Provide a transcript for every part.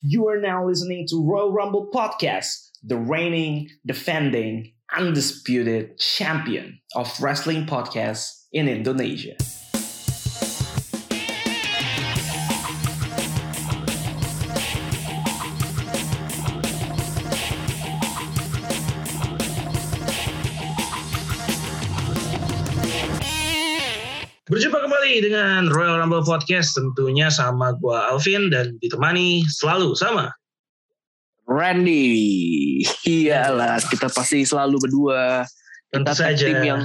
You are now listening to Royal Rumble Podcast, the reigning, defending, undisputed champion of wrestling podcasts in Indonesia. Kembali dengan Royal Rumble Podcast tentunya sama gua Alvin dan ditemani selalu sama Randy. Iyalah, kita pasti selalu berdua. tentu Kita saja. tim yang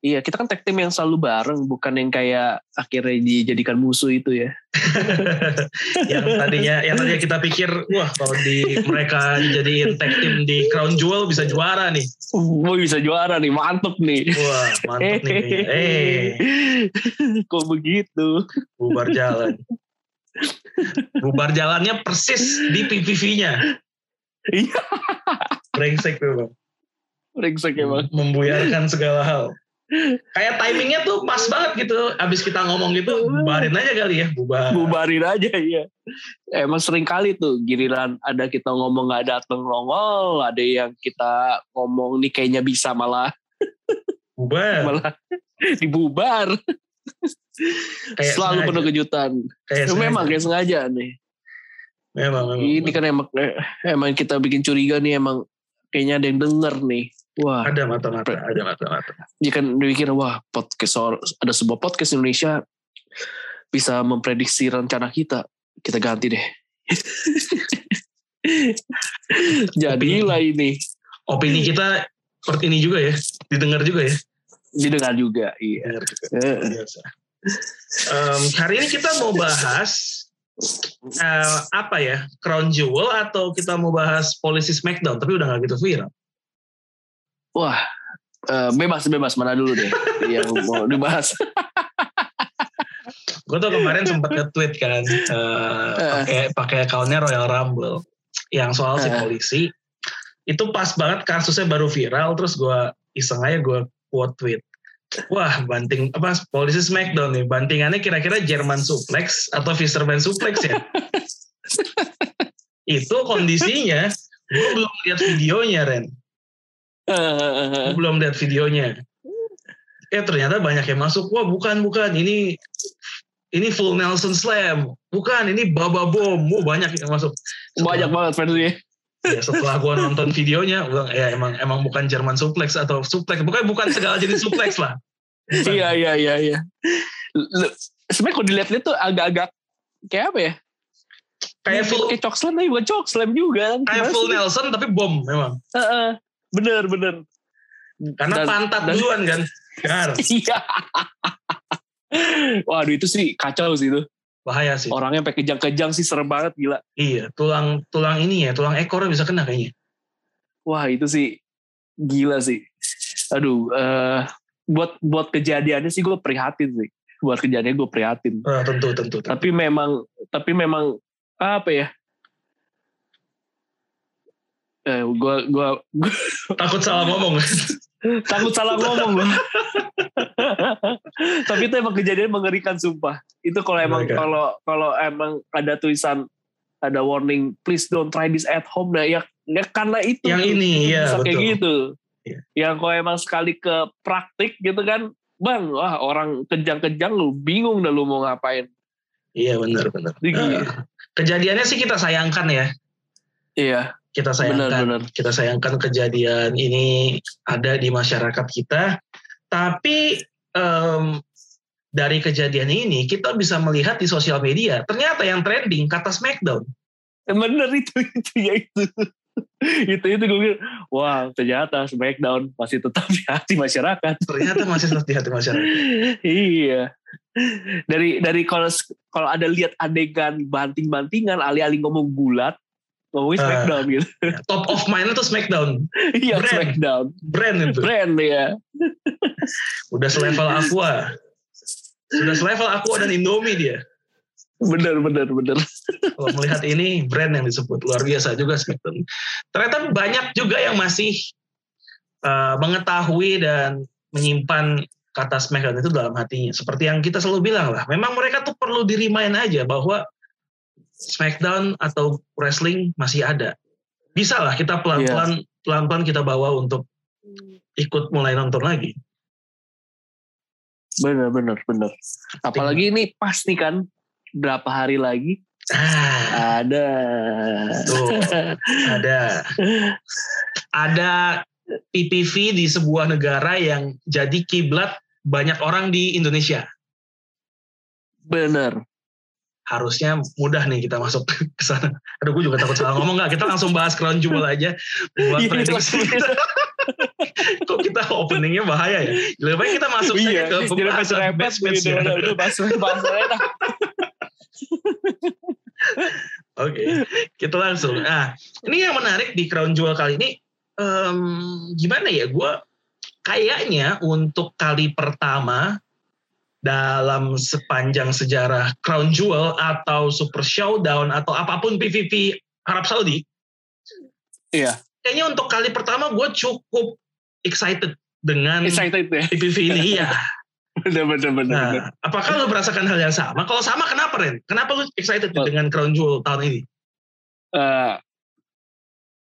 Iya, kita kan tag tim yang selalu bareng, bukan yang kayak akhirnya dijadikan musuh itu ya. yang tadinya yang tadinya kita pikir wah kalau di mereka jadiin tag team di Crown Jewel bisa juara nih. Wah bisa juara nih, mantep nih. Wah, mantap nih. Eh, Kok begitu? bubar jalan. Bubar jalannya persis di PPV-nya. Iya, Brengsek tuh, Bang. brengsek emang. Membuyarkan segala hal. Kayak timingnya tuh pas banget gitu. Abis kita ngomong gitu, bubarin aja kali ya. Bubar. Bubarin aja ya. Emang sering kali tuh giliran ada kita ngomong nggak dateng nongol, ada yang kita ngomong nih kayaknya bisa malah Bubar. malah dibubar. Kayak Selalu sengaja. penuh kejutan. Kayak Itu memang kayak sengaja nih. Memang, memang. Ini kan emang eh, emang kita bikin curiga nih emang kayaknya ada yang denger nih. Wah, ada mata-mata, ada mata-mata. dia kan mikir wah podcast or- ada sebuah podcast Indonesia bisa memprediksi rencana kita. Kita ganti deh. Jadilah ini Opini kita seperti ini juga ya, didengar juga ya. didengar juga. Iya. Dengar juga. Eh, Biasa. Em, hari ini kita mau bahas eh, apa ya, Crown Jewel atau kita mau bahas polisi Smackdown, tapi udah nggak gitu viral. Wah, eh, bebas bebas mana dulu deh yang mau dibahas. Gue tuh kemarin sempat nge-tweet kan, eh, pakai pakai accountnya Royal Rumble, yang soal si polisi. Itu pas banget kasusnya baru viral, terus gue iseng aja gue quote tweet. Wah, banting apa polisi Smackdown nih. Bantingannya kira-kira German suplex atau Fisherman suplex ya? itu kondisinya gue belum lihat videonya Ren. Belum lihat videonya. Eh ternyata banyak yang masuk. Wah bukan bukan ini ini full Nelson Slam. Bukan ini Baba Bomb. Wah banyak yang masuk. Banyak banget fansnya. Ya, setelah gue nonton videonya, bilang, ya emang emang bukan German suplex atau suplex. Bukan bukan segala jenis suplex lah. Bukan. Iya iya iya iya. Sebenarnya kalau dilihat-lihat tuh agak-agak kayak apa ya? Kayak full kayak cok slam tapi bukan cok slam juga kan. kayak full? Nelson tapi bom memang. Heeh. Bener bener. Karena Dan- pantat dan- duluan kan. Gar. Iya. Waduh itu sih kacau sih itu. Bahaya sih. Orangnya sampai kejang-kejang sih serem banget gila. Iya, tulang tulang ini ya, tulang ekornya bisa kena kayaknya. Wah itu sih gila sih. Aduh, eh buat buat kejadiannya sih gue prihatin sih. Buat kejadiannya gue prihatin. Ah, tentu, tentu, tentu. Tapi memang tapi memang apa ya? Eh, gue gua, gua Takut salah ngomong. takut salah ngomong gue. tapi itu emang kejadian mengerikan sumpah. Itu kalau emang kalau kalau emang ada tulisan ada warning please don't try this at home nah ya, ya karena itu Yang ini, ya, bisa kayak betul. gitu. Iya. Yang kalau emang sekali ke praktik gitu kan, bang, wah orang kejang-kejang lu bingung dah lu mau ngapain. Iya, benar, benar. Ah, kejadiannya sih kita sayangkan ya. Iya, Kita sayangkan. benar-benar. Kita sayangkan kejadian ini ada di masyarakat kita. Tapi em, dari kejadian ini kita bisa melihat di sosial media ternyata yang trending kata Smackdown. Bener itu itu ya itu. itu itu gue bilang, wah ternyata Smackdown masih tetap di hati masyarakat. Ternyata masih tetap di hati masyarakat. iya. Dari dari kalau kalau ada lihat adegan banting-bantingan alih-alih ngomong bulat, Ah. Smackdown gitu. Top of mind itu Smackdown. Iya Brand. Smackdown. Brand itu. Brand ya. Udah selevel Aqua. Sudah selevel Aqua dan Indomie dia. Bener bener bener. Kalau melihat ini brand yang disebut luar biasa juga Smackdown. Ternyata banyak juga yang masih uh, mengetahui dan menyimpan kata Smackdown itu dalam hatinya. Seperti yang kita selalu bilang lah. Memang mereka tuh perlu di remind aja bahwa SmackDown atau wrestling masih ada. Bisa lah kita pelan-pelan yeah. pelan-pelan kita bawa untuk ikut mulai nonton lagi. Bener bener bener. Apalagi ini pas nih kan berapa hari lagi ah, ada tuh, ada ada PPV di sebuah negara yang jadi kiblat banyak orang di Indonesia. Bener harusnya mudah nih kita masuk ke sana. Aduh, gue juga takut salah ngomong nggak. Kita langsung bahas crown jewel aja buat iya, prediksi. Kok kita openingnya bahaya ya? Lebih baik kita masuk iya, saja ke pembahasan match match ya. Udah, bahas bahas Oke, kita langsung. Nah, ini yang menarik di crown jewel kali ini, um, gimana ya? Gue kayaknya untuk kali pertama dalam sepanjang sejarah Crown Jewel atau Super Showdown atau apa pun PVP Arab Saudi. Iya. Kayaknya untuk kali pertama gue cukup excited dengan excited ya? PVP ini. Iya. benar benar benar. Nah, apakah lo merasakan hal yang sama? Kalau sama kenapa Ren? Kenapa lo excited oh. dengan Crown Jewel tahun ini? Uh,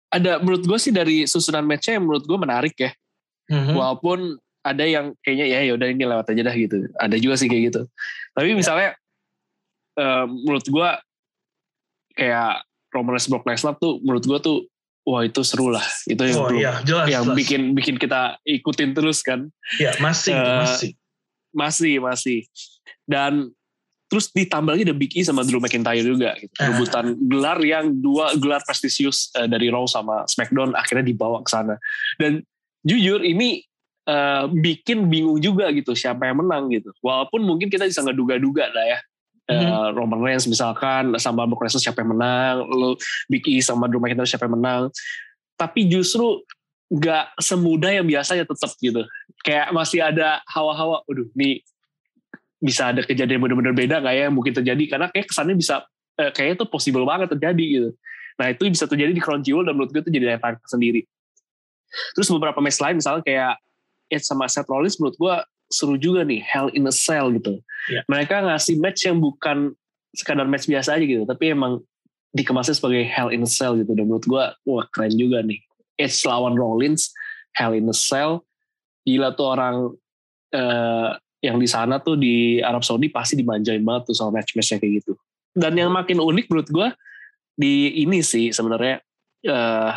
ada menurut gue sih dari susunan matchnya yang menurut gue menarik ya. Mm-hmm. Walaupun ada yang kayaknya ya ya udah ini lewat aja dah gitu. Ada juga sih kayak gitu. Tapi misalnya uh, menurut gue kayak Roman Reigns Brock Lesnar tuh menurut gue tuh wah itu seru lah. Itu yang oh, iya, jelas, yang jelas. bikin bikin kita ikutin terus kan. Ya masih uh, masih. masih masih. Dan terus ditambah lagi ada Big E sama Drew McIntyre juga gitu. Uh. rebutan gelar yang dua gelar prestisius uh, dari Raw sama SmackDown akhirnya dibawa ke sana. Dan jujur ini uh, bikin bingung juga gitu siapa yang menang gitu. Walaupun mungkin kita bisa ngeduga-duga lah ya. Mm-hmm. Uh, Roman Reigns misalkan sama Brock Lesnar siapa yang menang, lo Big E sama Drew McIntyre siapa yang menang. Tapi justru nggak semudah yang biasanya tetap gitu. Kayak masih ada hawa-hawa, waduh nih bisa ada kejadian benar-benar beda nggak ya yang mungkin terjadi karena kayak kesannya bisa eh, kayaknya tuh possible banget terjadi gitu. Nah itu bisa terjadi di Crown Jewel dan menurut gue itu jadi daya sendiri. Terus beberapa match lain misalnya kayak Edge sama Seth Rollins menurut gue seru juga nih Hell in a Cell gitu. Yeah. Mereka ngasih match yang bukan sekadar match biasa aja gitu, tapi emang dikemasnya sebagai Hell in a Cell gitu. Dan menurut gue, wah keren juga nih. Edge lawan Rollins, Hell in a Cell. Gila tuh orang uh, yang di sana tuh di Arab Saudi pasti dimanjain banget tuh sama match-matchnya kayak gitu. Dan yang makin unik menurut gue di ini sih sebenarnya uh,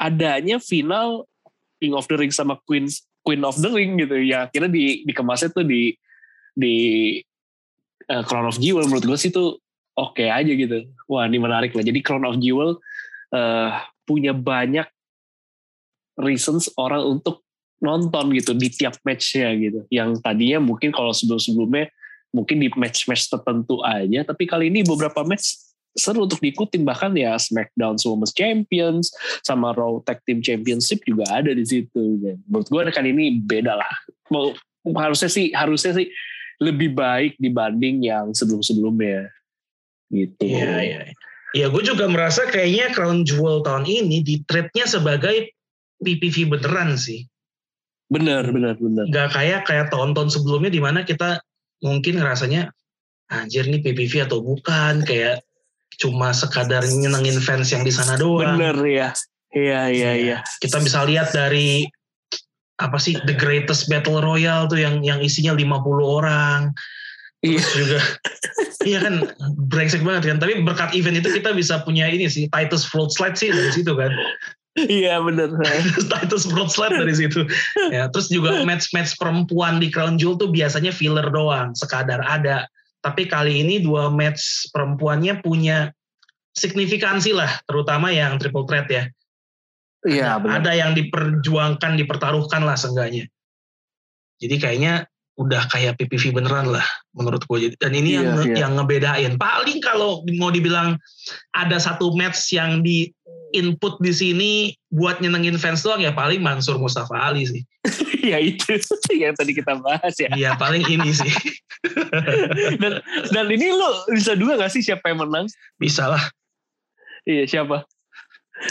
adanya final King of the Ring sama Queen Queen of the Ring gitu. Ya kira di dikemasnya tuh di di uh, Crown of Jewel. Menurut gue sih tuh oke okay aja gitu. Wah ini menarik lah. Jadi Crown of Jewel uh, punya banyak reasons orang untuk nonton gitu di tiap matchnya gitu. Yang tadinya mungkin kalau sebelum-sebelumnya mungkin di match-match tertentu aja. Tapi kali ini beberapa match seru untuk diikutin bahkan ya SmackDown Women's Champions sama Raw Tag Team Championship juga ada di situ. Menurut gue kan ini beda lah. Mau harusnya sih harusnya sih lebih baik dibanding yang sebelum-sebelumnya gitu. Iya iya. Ya gue juga merasa kayaknya Crown Jewel tahun ini di trade-nya sebagai PPV beneran sih. Bener bener bener. Gak kayak kayak tahun-tahun sebelumnya di mana kita mungkin ngerasanya anjir nih PPV atau bukan kayak cuma sekadar nyenengin fans yang di sana doang. Bener ya. Iya iya iya. Kita bisa lihat dari apa sih The Greatest Battle Royale tuh yang yang isinya 50 orang. Iya juga. iya kan brengsek banget kan. Tapi berkat event itu kita bisa punya ini sih Titus Float Slide sih dari situ kan. Iya bener. Titus Float Slide dari situ. Ya, terus juga match-match perempuan di Crown Jewel tuh biasanya filler doang, sekadar ada tapi kali ini dua match perempuannya punya signifikansi lah, terutama yang triple threat ya. Iya, ada, ada yang diperjuangkan, dipertaruhkan lah seenggaknya. Jadi kayaknya udah kayak PPV beneran lah menurut gue. Dan ini iya, yang iya. yang ngebedain. Paling kalau mau dibilang ada satu match yang di input di sini buat nyenengin fans doang ya paling Mansur Mustafa Ali sih. ya itu yang tadi kita bahas ya. Iya paling ini sih. dan, dan ini lo bisa dua gak sih siapa yang menang? Bisa lah. Iya siapa?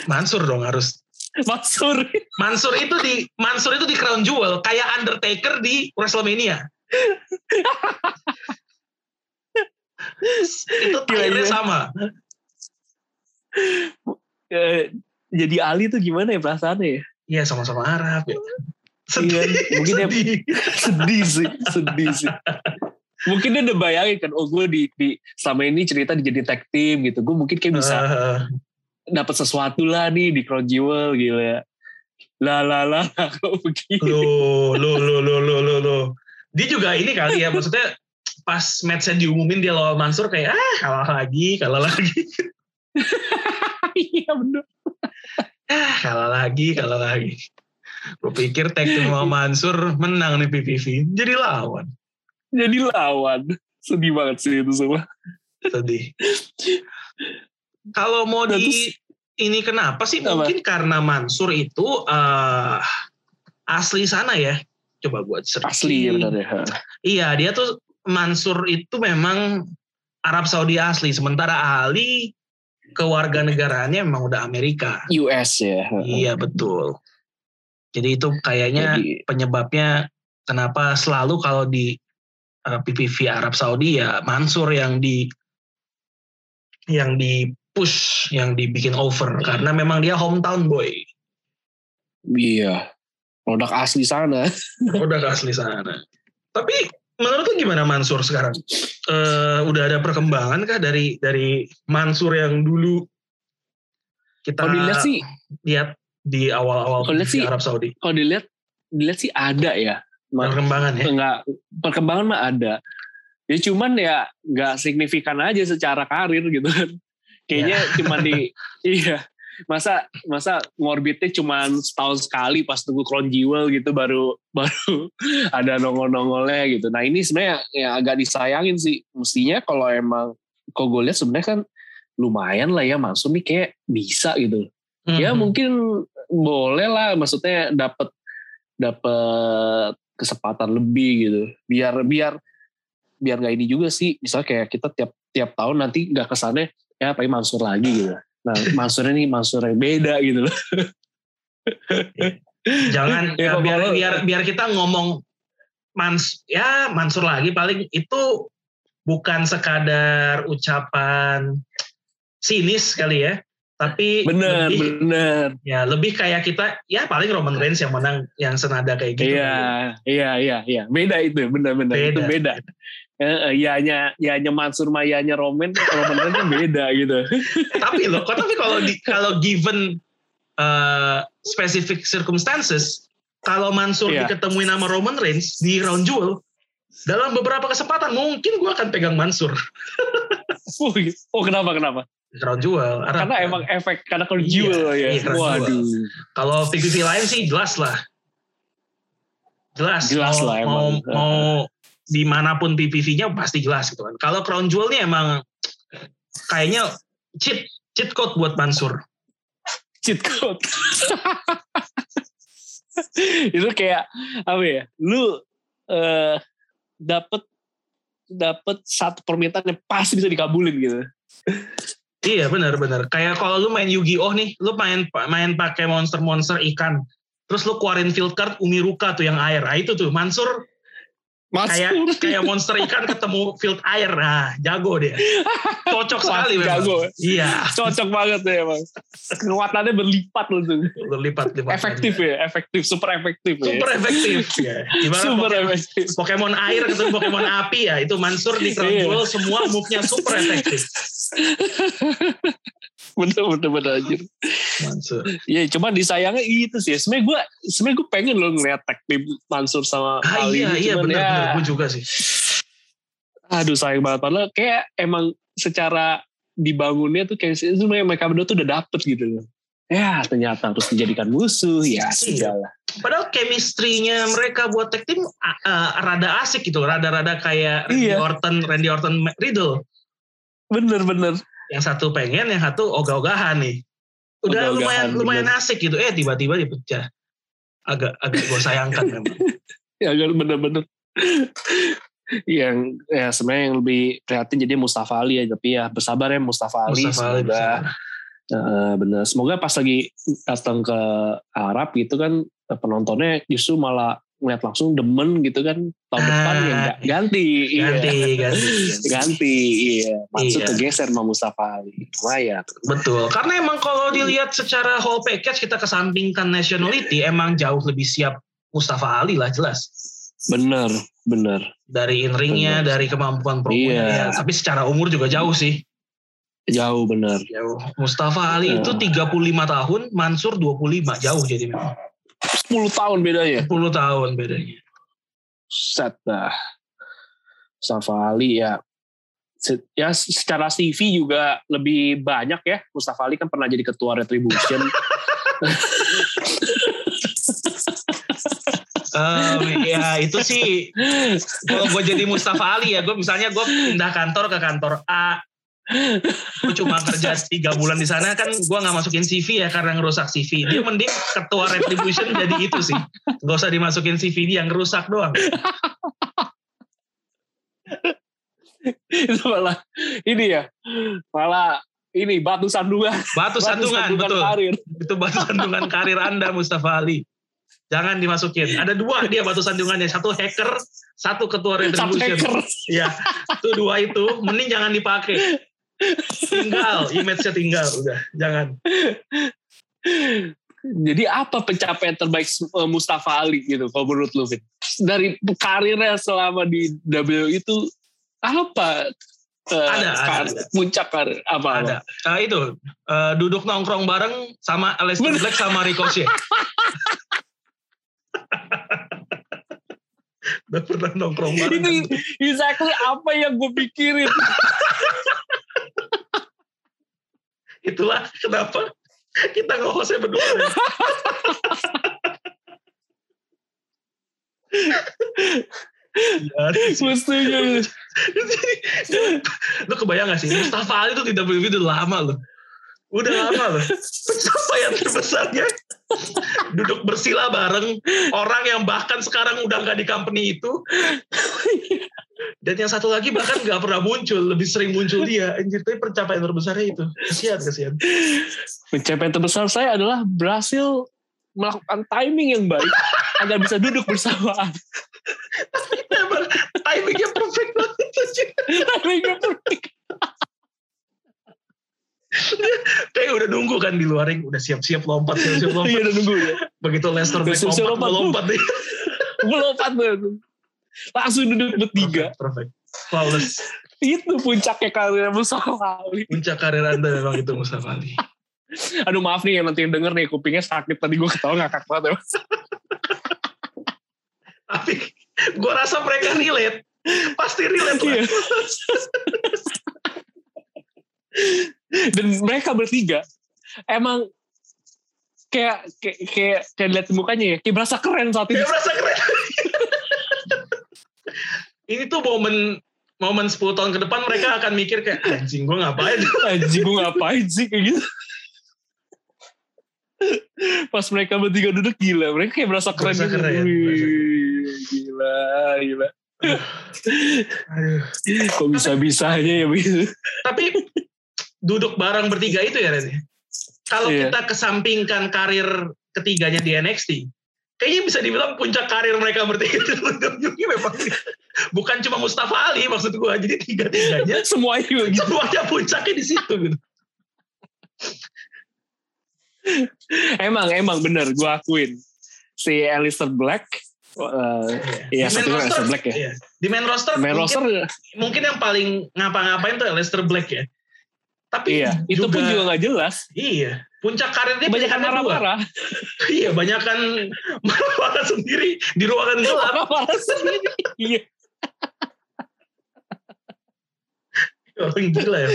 Mansur dong harus. Mansur. Mansur itu di Mansur itu di Crown Jewel kayak Undertaker di WrestleMania. itu terakhirnya sama. Eh, jadi Ali tuh gimana ya perasaannya ya? Iya sama-sama Arab ya. Sedih, iya, mungkin sedih. dia sedih sih, sedih sih. Mungkin dia udah bayangin kan, oh gue di, di selama ini cerita tag team gitu, gue mungkin kayak bisa uh, dapat sesuatu lah nih di Crown Jewel gitu ya. Lah lah lah, kok begini? Lo lo lo lo lo lo lo. Dia juga ini kali ya, maksudnya pas matchnya diumumin dia lawan Mansur kayak ah kalah lagi, kalah lagi. Iya bener. ah kalah lagi, kalah lagi. Gue pikir tag team sama Mansur menang nih PPV. Jadi lawan. Jadi lawan. Sedih banget sih itu semua. Sedih. Kalau mau nah, di ini kenapa sih? Apa? Mungkin karena Mansur itu uh, asli sana ya. Coba buat searching. Asli ya benar ya. Iya, dia tuh Mansur itu memang Arab Saudi asli. Sementara Ali kewarganegaranya memang udah Amerika. US ya. Iya betul. Jadi itu kayaknya Jadi, penyebabnya kenapa selalu kalau di uh, eh, PPV Arab Saudi ya Mansur yang di yang di push, yang dibikin over karena memang dia hometown boy. Iya. Produk asli sana. Produk asli sana. Tapi menurut lu gimana Mansur sekarang? Uh, udah ada perkembangan kah dari dari Mansur yang dulu kita lihat sih lihat di awal-awal di sih, Arab Saudi. Kalau dilihat dilihat sih ada ya. Perkembangan ya? Enggak, perkembangan mah ada. Ya cuman ya nggak signifikan aja secara karir gitu kan. Kayaknya ya. cuma di iya. Masa masa ngorbitnya cuma setahun sekali pas tunggu Crown Jewel gitu baru baru ada nongol-nongolnya gitu. Nah ini sebenarnya ya agak disayangin sih. Mestinya kalau emang kok gue lihat sebenarnya kan lumayan lah ya Mansur nih kayak bisa gitu. Mm -hmm. Ya mungkin boleh lah maksudnya dapat dapat kesempatan lebih gitu biar biar biar nggak ini juga sih misalnya kayak kita tiap tiap tahun nanti nggak ke sana ya pakai Mansur lagi gitu nah Mansur ini Mansur yang beda gitu loh. Jangan ya, ya, biar biar biar kita ngomong Mans ya Mansur lagi paling itu bukan sekadar ucapan sinis kali ya tapi bener lebih, bener. Ya lebih kayak kita ya paling Roman Reigns yang menang yang senada kayak gitu iya iya iya iya. Beda itu bener bener. Beda. itu beda ya hanya ya hanya Mansur Mayanya Roman Roman kan beda gitu tapi loh kok tapi kalau di, kalau given uh, specific circumstances kalau Mansur yeah. diketemuin sama Roman Reigns di round jewel dalam beberapa kesempatan mungkin gue akan pegang Mansur oh, oh kenapa kenapa crown jewel. Arab, karena emang efek karena crown iya, jewel ya. Iya, Waduh. Kalau PPV lain sih jelas lah. Jelas. Jelas mau, lah emang. Mau, mau di mana pun PPV-nya pasti jelas gitu kan. Kalau crown jewel ini emang kayaknya cheat cheat code buat Mansur. Cheat code. itu kayak apa ya? Lu uh, dapet dapet satu permintaan yang pasti bisa dikabulin gitu. Iya benar-benar. Kayak kalau lu main Yu-Gi-Oh nih, lu main main pakai monster-monster ikan, terus lu keluarin field card Umiruka tuh yang air. Ah itu tuh Mansur Kayak kayak monster ikan ketemu field air. Nah, jago dia. Cocok sekali memang. Jago. Iya. Cocok banget ya emang. Kekuatannya berlipat loh tuh. Berlipat, lipat. Efektif ya, efektif, super efektif. Super ya. efektif ya. Gimana super Pokemon, efektif. Pokemon air ketemu Pokemon api ya, itu Mansur di Crown iya. semua move-nya super efektif. bener bener bener anjir. Mansur. Iya cuma disayangnya itu sih. Sebenarnya gue sebenarnya gue pengen loh ngeliat tag team Mansur sama ah, Ali iya iya bener, ya, bener. Gue juga sih. Aduh sayang banget. Padahal kayak emang secara dibangunnya tuh kayak sebenarnya mereka berdua tuh udah dapet gitu loh. Ya ternyata harus dijadikan musuh. Ya sudah lah padahal chemistry-nya mereka buat tag team uh, rada asik gitu. Rada-rada kayak Randy iya. Orton Randy Orton Riddle. Bener-bener yang satu pengen yang satu ogah-ogahan nih. Udah Ogah lumayan bener. lumayan asik gitu. Eh tiba-tiba dipecah. Agak agak gue sayangkan memang. Ya agak bener-bener. Yang ya sebenarnya yang lebih prihatin jadi Mustafa Ali ya tapi ya bersabar ya Mustafa Ali Mustafa Ali semoga uh, bener. Semoga pas lagi datang ke Arab gitu kan penontonnya justru malah ngeliat langsung demen gitu kan tahun ah, depan ya enggak ganti ganti iya. ganti ganti, ganti iya. Maksud iya. kegeser sama Mustafa Ali lumayan. Betul. Karena emang kalau dilihat secara whole package kita kesampingkan nationality emang jauh lebih siap Mustafa Ali lah jelas. Bener bener. Dari in ringnya dari kemampuan promonya iya. ya. tapi secara umur juga jauh sih. Jauh bener. Jauh. Mustafa Ali iya. itu 35 tahun Mansur 25 jauh jadi memang 10 tahun bedanya. 10 tahun bedanya. Set dah. Mustafa Ali ya ya secara CV juga lebih banyak ya. Mustafa Ali kan pernah jadi ketua Retribution. um, ya itu sih kalau gue jadi Mustafa Ali ya gue misalnya gue pindah kantor ke kantor A gue cuma kerja tiga bulan di sana kan gue nggak masukin CV ya karena ngerusak CV dia mending ketua retribution jadi itu sih. Gak usah dimasukin CV dia yang ngerusak doang. Itu malah ini ya malah ini batu sandungan. Batu, sandungan, sandungan betul. karir. itu batu sandungan karir anda Mustafa Ali. Jangan dimasukin. Ada dua dia batu sandungannya satu hacker satu ketua retribution. Iya, itu dua itu mending jangan dipakai tinggal image-nya tinggal udah jangan jadi apa pencapaian terbaik eh, Mustafa Ali gitu kalau menurut lu Fit? dari karirnya selama di W itu apa uh, ada, kar ada, puncak karir apa ada uh, itu uh, duduk nongkrong bareng sama Aleister Black sama Ricochet Udah pernah nongkrong bareng. Ini exactly apa yang gue pikirin. Itulah kenapa kita nge berdua. Ya, Mestinya. lu kebayang gak sih Mustafa Ali tuh tidak begitu lama loh udah lama loh. Pencapaian terbesarnya. Duduk bersila bareng. Orang yang bahkan sekarang udah nggak di company itu. Dan yang satu lagi bahkan nggak pernah muncul. Lebih sering muncul dia. Anjir tapi pencapaian terbesarnya itu. Kasihan kasihan pencapaian terbesar saya adalah berhasil melakukan timing yang baik. Agar bisa duduk bersamaan. Timingnya perfect banget timingnya perfect kayak udah nunggu kan di luar ring udah siap-siap lompat siap-siap lompat. Iya udah nunggu ya. Begitu Lester Black siap -siap lompat. lompat nih. Gue lompat tuh langsung duduk bertiga. perfect, perfect. flawless. Itu puncaknya karir Mustafa Ali puncak karir anda memang itu Mustafa Ali aduh maaf nih yang nanti yang denger nih kupingnya sakit. Tadi gue ketawa ngakak banget ya tapi gue rasa mereka relate. Pasti relate lah. Iya dan mereka bertiga emang kayak kayak kayak, kayak lihat mukanya ya kayak berasa keren saat itu. Kayak berasa keren. Ini tuh momen momen 10 tahun ke depan mereka akan mikir kayak anjing gue ngapain? Anjing gue ngapain sih? Kayak gitu. Pas mereka bertiga duduk gila. Mereka kayak berasa keren berasa keren, berasa gila gila. Aduh. kok bisa bisanya ya begitu tapi duduk bareng bertiga itu ya Ren. Kalau yeah. kita kesampingkan karir ketiganya di NXT, kayaknya bisa dibilang puncak karir mereka bertiga itu memang bukan cuma Mustafa Ali maksud gue jadi tiga tiganya semuanya gitu. semuanya puncaknya di situ gitu. emang emang bener gue akuin si Alistair Black Uh, iya, di main roster, Black ya. Iya. Di main roster, main mungkin, roster mungkin yang paling ngapa-ngapain tuh Alistair Black ya. Tapi iya, itu pun juga nggak jelas. Iya, puncak karirnya banyak marah-marah. iya, banyak kan marah-marah sendiri di ruangan gelap. Marah-marah sendiri. iya. Orang gila ya.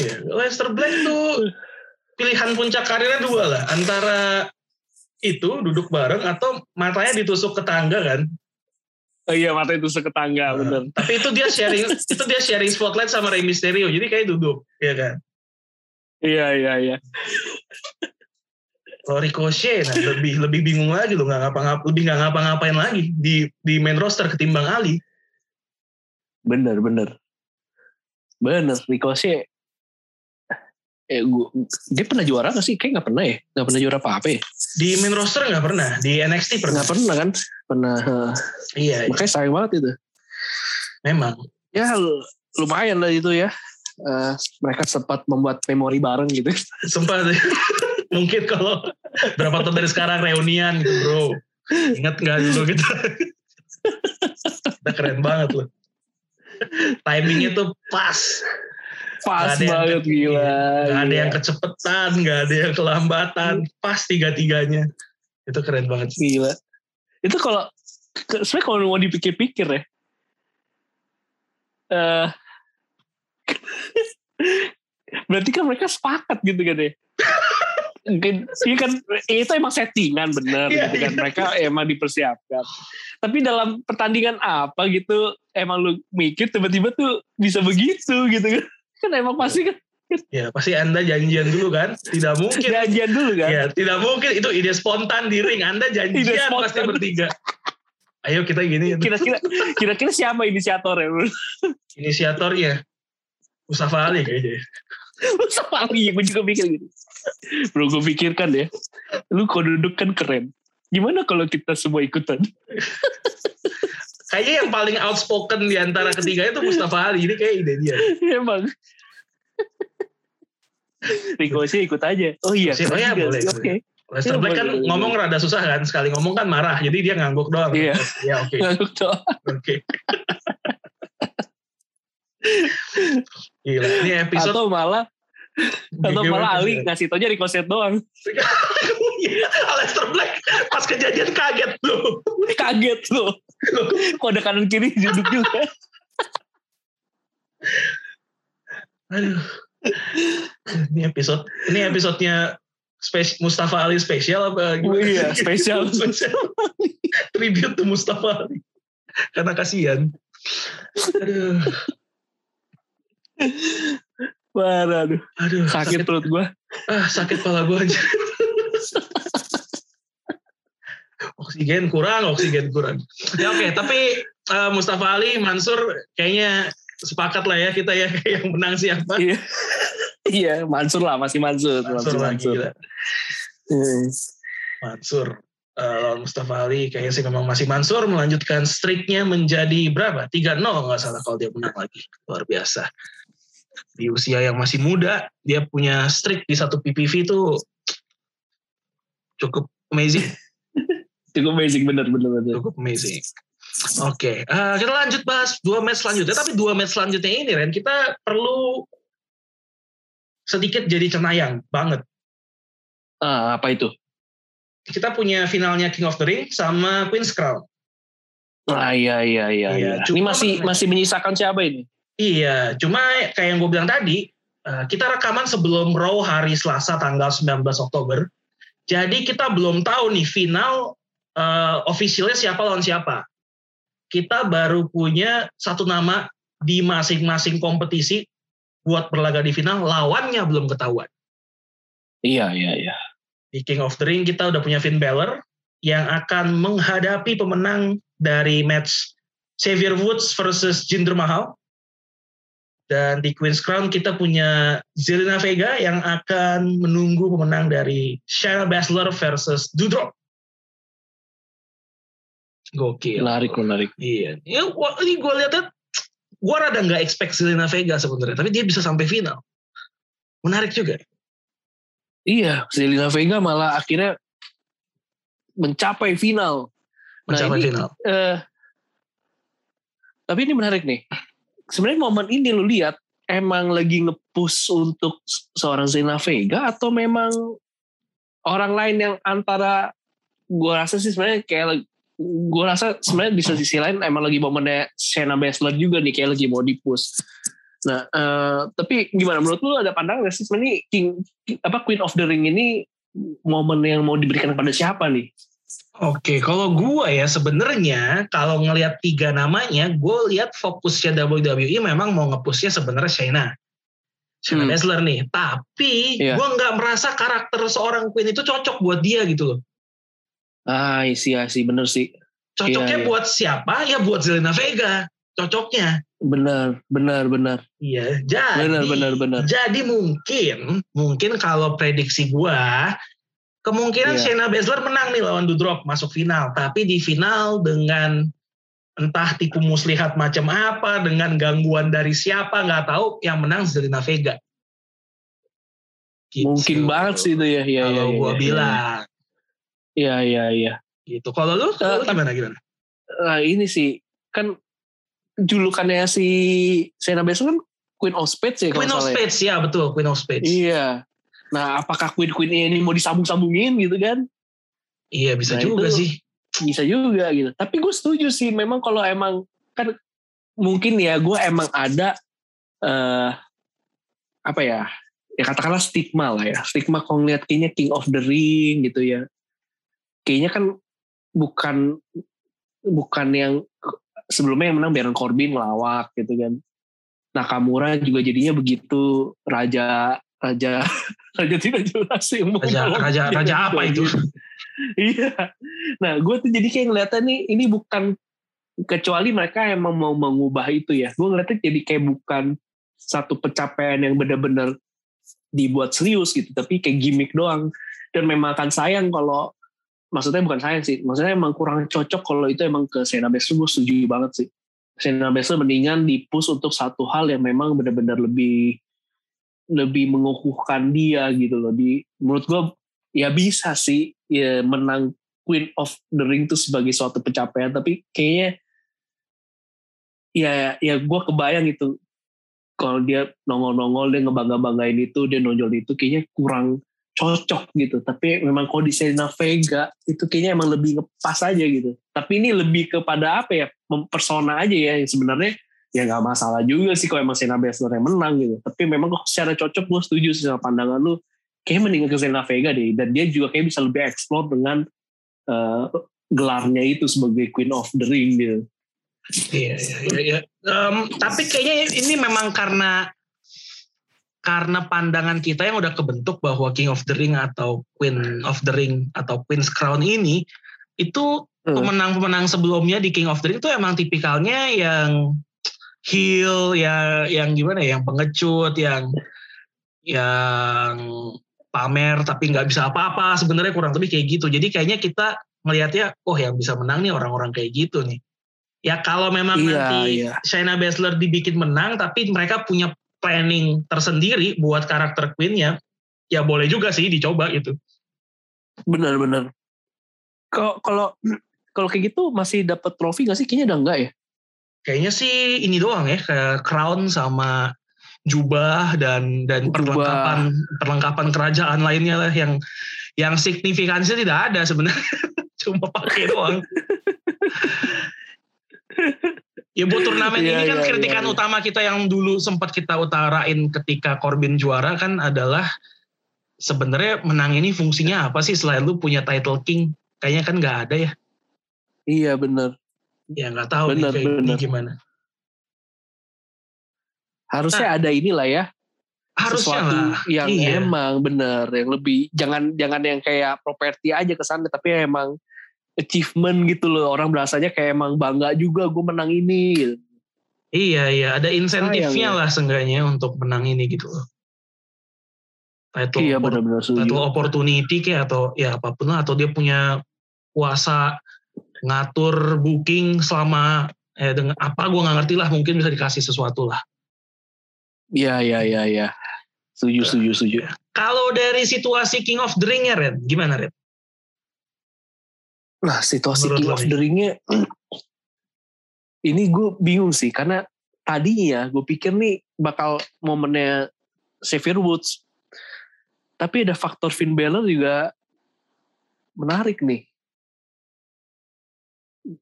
Iya, Lester Black tuh pilihan puncak karirnya dua lah, antara itu duduk bareng atau matanya ditusuk ke tangga kan. Oh iya mata itu seketangga uh, bener. Tapi itu dia sharing itu dia sharing spotlight sama Rey Mysterio jadi kayak duduk ya kan. Iya iya iya. Kalau Ricochet nah, lebih lebih bingung lagi loh nggak ngapa-ngapa lebih nggak ngapa-ngapain lagi di di main roster ketimbang Ali. Bener bener. Bener Ricochet eh gua, dia pernah juara gak sih? Kayak nggak pernah ya, nggak pernah juara apa-apa ya? Di main roster nggak pernah, di NXT pernah. Nggak pernah kan? Pernah. Iya. Makanya sayang banget itu. Memang. Ya lumayan lah itu ya. Uh, mereka sempat membuat memori bareng gitu. Sempat. Mungkin kalau berapa tahun dari sekarang reunian gitu bro. Ingat nggak dulu gitu. Kita keren banget loh. Timingnya tuh pas. Pas banget yang, gila. Gak ada iya. yang kecepetan, gak ada yang kelambatan. Pas tiga-tiganya. Itu keren banget. Gila. Itu kalau sebenarnya kalau mau dipikir-pikir ya. Uh, berarti kan mereka sepakat gitu kan ya. Iya kan itu emang settingan bener Iya, gitu kan iya. mereka emang dipersiapkan tapi dalam pertandingan apa gitu emang lu mikir tiba-tiba tuh bisa begitu gitu kan kan emang pasti kan Ya pasti anda janjian dulu kan. Tidak mungkin. janjian dulu kan Ya tidak mungkin itu ide spontan di ring. Anda Ide janjian spontan. pasti bertiga. Ayo kita gini. kira-kira kira-kira siapa inisiatornya Inisiatornya Mustafa Ali kayaknya. sama Ali gue juga mikir gitu bro gue pikirkan ya lu kalau duduk kan keren gimana kalau kita semua ikutan Kayaknya yang paling outspoken di antara ketiga itu Mustafa Ali. Ini kayak ide dia. emang Ricochet ikut aja oh iya oh iya, keren juga boleh, sih. oke Lester Iya, Black kan boleh, boleh. ngomong rada susah kan. Sekali ngomong kan marah. Jadi dia ngangguk doang. Iya. Ya oke. Ngangguk doang. Oke. Gila. Ini episode atau malah atau malah Ali ngasih tau aja Ricochet doang Iya, Lester Black pas kejadian kaget tuh. kaget loh kok ada kanan kiri duduk juga Aduh. Ini episode ini episodenya spes, Mustafa Ali spesial apa Oh iya, spesial. spesial. Tribute to Mustafa Ali. Karena kasihan. Aduh, Parah, aduh. aduh Sakit perut gue. Ah, sakit kepala gue aja. Oksigen kurang, oksigen kurang. Ya oke, tapi eh, Mustafa Ali, Mansur kayaknya sepakat lah ya kita ya yang menang siapa. Iya. iya, Mansur lah, masih Mansur. Mansur masih lagi gila. Hmm. Mansur lawan Mustafa Ali kayaknya sih memang masih Mansur melanjutkan streaknya menjadi berapa? 3-0 nggak salah kalau dia menang lagi. Luar biasa. Di usia yang masih muda, dia punya streak di satu PPV itu cukup amazing. Cukup basic, bener, bener, bener. cukup amazing. Oke, eh, kita lanjut bahas dua match selanjutnya. Tapi dua match selanjutnya ini, Ren, kita perlu sedikit jadi cenayang banget. Ah, apa itu? Kita punya finalnya King of the Ring sama Queen's Crown. Ah, iya, iya, iya. Iya, iya. cuma- Ini masih masih menyisakan siapa ini? Iya, cuma kayak yang gue bilang tadi, eh, kita rekaman sebelum Raw hari Selasa tanggal 19 Oktober. Jadi kita belum tahu nih final eh, officialnya siapa lawan siapa. Kita baru punya satu nama di masing-masing kompetisi buat berlaga di final, lawannya belum ketahuan. Iya, iya, iya. Di King of the Ring kita udah punya Finn Balor yang akan menghadapi pemenang dari match Xavier Woods versus Jinder Mahal. Dan di Queen's Crown kita punya Zelina Vega yang akan menunggu pemenang dari Shayna Baszler versus Doudrop. Gokil. Menarik, menarik. Iya. Ya, gua- ini gue lihatnya, gue rada nggak expect Zelina Vega sebenarnya, tapi dia bisa sampai final. Menarik juga. Iya, Zelina Vega malah akhirnya mencapai final. Nah, Mencapai ini, final. eh, tapi ini menarik nih. Sebenarnya momen ini lu lihat emang lagi nge-push untuk seorang Zelina Vega atau memang orang lain yang antara gua rasa sih sebenarnya kayak gua rasa sebenarnya di sisi lain emang lagi momennya Shayna Baszler juga nih kayak lagi mau di-push. Nah, eh, tapi gimana menurut lu ada pandangan nggak sih sebenarnya King apa Queen of the Ring ini momen yang mau diberikan kepada siapa nih? Oke, kalau gue ya sebenarnya kalau ngelihat tiga namanya, gue lihat fokusnya WWE memang mau ngepushnya sebenarnya Shayna. Shayna Hmm. Baszler nih. Tapi Iya. gue nggak merasa karakter seorang Queen itu cocok buat dia gitu loh. Ah, isi sih bener sih. Cocoknya Iya, iya. buat siapa? Ya buat Zelina Vega. Cocoknya. Benar, benar, benar. Iya. Jadi, Benar, benar, benar. jadi mungkin, mungkin kalau prediksi gue, Kemungkinan yeah. Shayna Baszler menang nih lawan Dudrop masuk final, tapi di final dengan entah tipu muslihat macam apa dengan gangguan dari siapa nggak tahu yang menang Zelina Vega. Gitu. Mungkin banget sih itu ya. ya Kalau ya, gue ya, bilang. Iya iya iya. Gitu. Kalau lu, uh, gimana gimana? Uh, ini sih kan julukannya si Sena Baszler kan Queen of Spades ya Queen of ya? Spades ya betul Queen of Spades. Iya. Nah apakah Queen Queen ini mau disambung-sambungin gitu kan? Iya bisa nah, juga itu, sih bisa juga gitu tapi gue setuju sih memang kalau emang kan mungkin ya gue emang ada uh, apa ya ya katakanlah stigma lah ya stigma kalau ngeliat kayaknya King of the Ring gitu ya kayaknya kan bukan bukan yang sebelumnya yang menang Baron Corbin melawak gitu kan. Nakamura juga jadinya begitu. Raja raja raja tidak jelas sih raja raja raja apa itu? Iya. Nah gue tuh jadi kayak ngeliatnya nih ini bukan kecuali mereka emang mau mengubah itu ya. Gue ngeliatnya jadi kayak bukan satu pencapaian yang benar-benar dibuat serius gitu tapi kayak gimmick doang. Dan memang akan sayang kalau maksudnya bukan sayang sih. Maksudnya emang kurang cocok kalau itu emang ke Sena Baszler gue setuju banget sih. Sena Baszler mendingan dipus untuk satu hal yang memang benar-benar lebih lebih mengukuhkan dia gitu loh. Di menurut gue ya bisa sih ya menang Queen of the Ring itu sebagai suatu pencapaian tapi kayaknya ya ya gue kebayang itu. Kalau dia nongol-nongol dia ngebangga-banggain itu dia nonjol itu kayaknya kurang cocok gitu tapi memang kalau di Selena Vega itu kayaknya emang lebih ngepas aja gitu tapi ini lebih kepada apa ya persona aja ya yang sebenarnya ya nggak masalah juga sih kalau emang Selena Baszler yang menang gitu tapi memang kok secara cocok gue setuju sih sama pandangan lu kayak mendingan ke Zelina Vega deh dan dia juga kayak bisa lebih explore dengan uh, gelarnya itu sebagai Queen of the Ring gitu. Iya iya. iya. Um, tapi kayaknya ini memang karena karena pandangan kita yang udah kebentuk bahwa King of the Ring atau Queen of the Ring atau Queen's Crown ini itu hmm. pemenang-pemenang sebelumnya di King of the Ring itu emang tipikalnya yang heel ya yang gimana ya yang pengecut yang yang pamer tapi nggak bisa apa-apa sebenarnya kurang lebih kayak gitu jadi kayaknya kita melihatnya oh yang bisa menang nih orang-orang kayak gitu nih ya kalau memang iya, nanti iya. Shayna Baszler dibikin menang tapi mereka punya planning tersendiri buat karakter Queennya ya boleh juga sih dicoba gitu. Benar-benar kalau kalau kalau kayak gitu masih dapat trofi gak sih? Kayaknya udah enggak ya? Kayaknya sih ini doang ya kayak crown sama jubah dan dan perlengkapan perlengkapan kerajaan lainnya lah yang yang signifikansinya tidak ada sebenarnya. Cuma pakai doang ya buat turnamen yeah, ini kan yeah, kritikan yeah, yeah. utama kita yang dulu sempat kita utarain ketika Corbin juara kan adalah sebenarnya menang ini fungsinya apa sih selain lu punya title king kayaknya kan nggak ada ya iya benar ya nggak tahu bener, nih, bener. gimana harusnya nah, ada inilah ya harusnya sesuatu lah. yang iya. emang bener yang lebih jangan jangan yang kayak properti aja ke sana tapi emang achievement gitu loh orang berasanya kayak emang bangga juga gue menang ini gitu. iya iya ada insentifnya lah seenggaknya untuk menang ini gitu loh title iya, bener -bener title opportunity kayak atau ya apa pun lah atau dia punya kuasa ngatur booking selama eh dengan apa gue nggak ngerti lah mungkin bisa dikasih sesuatu lah Iya, iya, iya, iya. Setuju, setuju, setuju. Kalau dari situasi King of the Ring-nya, Red, gimana, Red? Nah, situasi Menurut King of the Ring-nya, ini gue bingung sih, karena tadinya gue pikir nih bakal momennya Xavier Woods. Tapi ada faktor Finn Balor juga menarik nih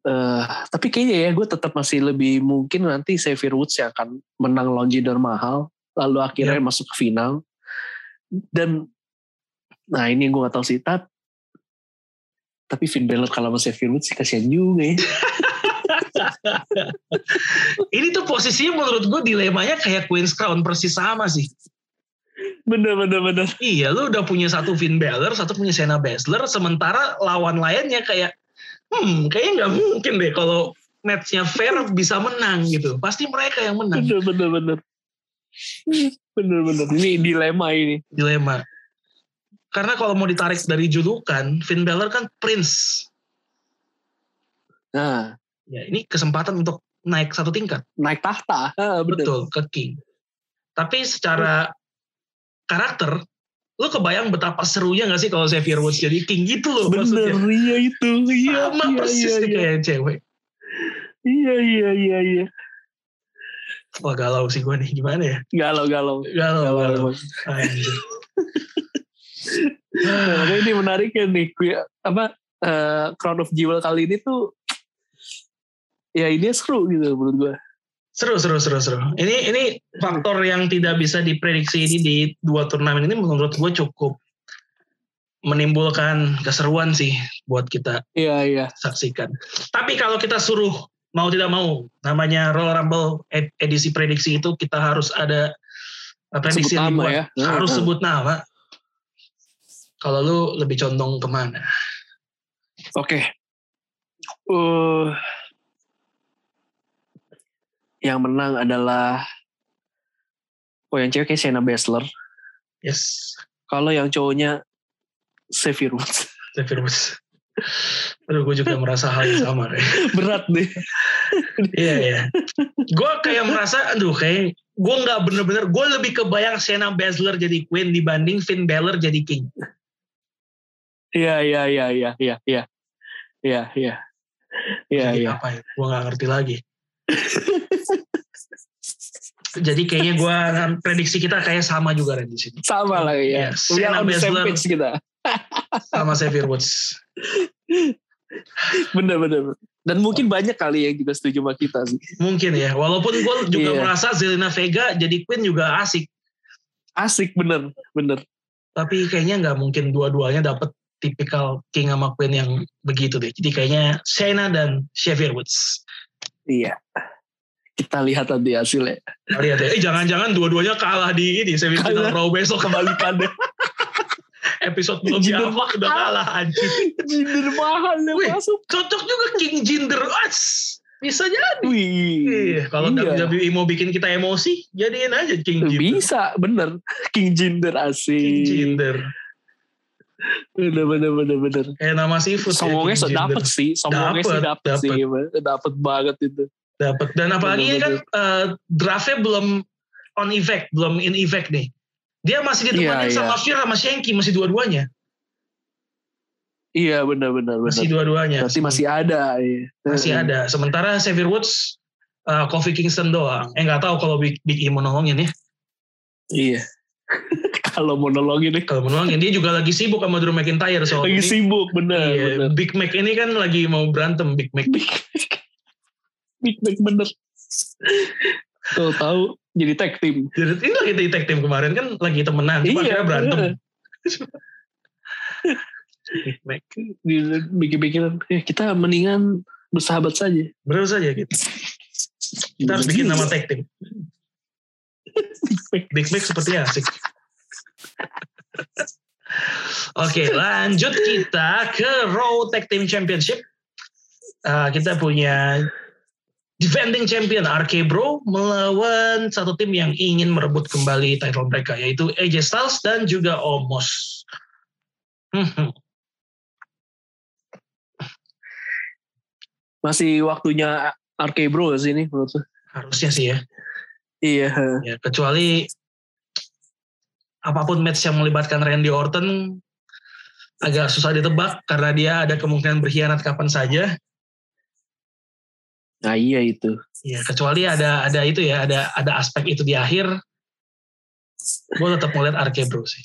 uh, tapi kayaknya ya gue tetap masih lebih mungkin nanti Xavier Woods yang akan menang lawan Jinder Mahal lalu akhirnya yeah. masuk ke final dan nah ini gue gak tahu sih tapi tapi Finn Balor kalau sama Xavier Woods sih kasihan juga ya ini tuh posisinya menurut gue dilemanya kayak Queen's Crown persis sama sih bener bener bener iya lu udah punya satu Finn Balor satu punya Shayna Baszler sementara lawan lainnya kayak hmm kayaknya nggak mungkin deh kalau matchnya fair bisa menang gitu. Pasti mereka yang menang. Bener bener bener. Bener bener. Ini dilema ini. Dilema. Karena kalau mau ditarik dari julukan, Finn Balor kan Prince. Nah, Ya, ini kesempatan untuk naik satu tingkat. naik tahta. Ah, bener. Betul, ke King. Tapi secara karakter, lu kebayang betapa serunya gak sih kalau Xavier Woods jadi King gitu loh Bener, maksudnya. iya itu. Iya, Sama iya, persis iya, iya. kayak cewek. Iya, iya, iya, iya. Wah galau sih gue nih, gimana ya? Galau, galau. Galau, Galau, galau. Nah, ini menariknya nih. Gue- Apa, eh, Crown of Jewel kali ini tuh ya ini seru gitu menurut gue. Seru, seru, seru, seru. Ini ini faktor yang tidak bisa diprediksi ini di dua turnamen ini menurut gue cukup menimbulkan keseruan sih buat kita Iya, iya. saksikan. Tapi kalau kita suruh mau tidak mau, namanya Royal Rumble ed- edisi prediksi itu kita harus ada uh, prediksi Sebut yang nama dibuat. ya. Harus Hmm. sebut nama. Kalau lu lebih condong ke mana? Oke. Eh, yang menang adalah Oh yang cewek kayak Shayna Baszler. Yes, Kalau yang cowoknya Xavier Woods. Xavier Woods. Aduh, gue juga merasa hal yang sama. Re. Berat deh. Iya, iya. Gue kayak merasa, aduh kayak gue nggak bener-bener, gue lebih kebayang Shayna Baszler jadi Queen dibanding Finn Balor jadi King. Iya iya iya iya iya iya. Iya iya. Iya iya. apa ya? Gue nggak ngerti lagi. Jadi kayaknya gue prediksi kita kayak sama juga Ren di sini. Sama lah ya. Yes, Shayna on the same page kita. Sama Xavier Woods. Bener bener. Dan mungkin banyak kali yang juga setuju sama kita sih. Mungkin ya. Walaupun gue juga Iya. merasa Zelina Vega jadi Queen juga asik. Asik bener bener. Tapi kayaknya nggak mungkin dua-duanya dapet tipikal King sama Queen yang begitu deh. Jadi kayaknya Shayna dan Xavier Woods. Iya. Kita lihat nanti hasilnya. Lihat ya. Eh jangan-jangan dua-duanya kalah di ini semifinal. Raw besok. Kebalikannya. Episode belum Jinder diapa udah kalah anjir. Jinder mahal yang Wih. masuk. Cocok juga King Jinder. Ats. Bisa jadi. Wih. Iya, kalau Iya. WWE mau bikin kita emosi, jadiin aja King Jinder. Bisa bener. King Jinder King asik. Jinder. Bener bener bener bener. Kayak nama seafood. ya, Sombongnya King so dapet sih. Sombongnya sih Dapet, dapet, dapet. sih. Dapet banget itu. Dapat. Dan apalagi ini kan eh, draftnya belum on effect, belum in effect nih. Dia masih ditemanin Iya, sama iya. Fir sama Shanky, masih dua-duanya. Iya bener bener Masih bener. dua-duanya. Berarti masih ada. Iya. Masih ada. Sementara Xavier Woods, eh, Kofi Kingston doang. Eh nggak tahu kalau Big, Big E mau nolongin ya. Iya. Kalau monologin nih. Kalau mau nolongin, dia juga lagi sibuk sama Drew McIntyre soal Lagi ini. sibuk bener. Iya, bener. Big Mac ini kan lagi mau berantem Big Mac. Big Big Mac bener. Tuh tahu jadi tag team. Jadi ini lagi di tag team kemarin kan lagi temenan, cuma Iya, akhirnya berantem. Big Mac. Bikin-bikin eh, kita mendingan bersahabat saja. Bener saja gitu. Kita harus bikin nama tag team. Big Mac seperti asik. Oke, lanjut kita ke Raw Tag Team Championship. Uh, kita punya defending champion RK Bro melawan satu tim yang ingin merebut kembali title mereka yaitu AJ Styles dan juga Omos. Hmm, Masih waktunya RK Bro sih ini menurut harusnya sih ya. Iya. ya. Kecuali apa pun match yang melibatkan Randy Orton agak susah ditebak karena dia ada kemungkinan berkhianat kapan saja. Nah iya itu. Ya, kecuali ada ada itu ya, ada ada aspek itu di akhir. Gue tetap melihat RK Bro sih.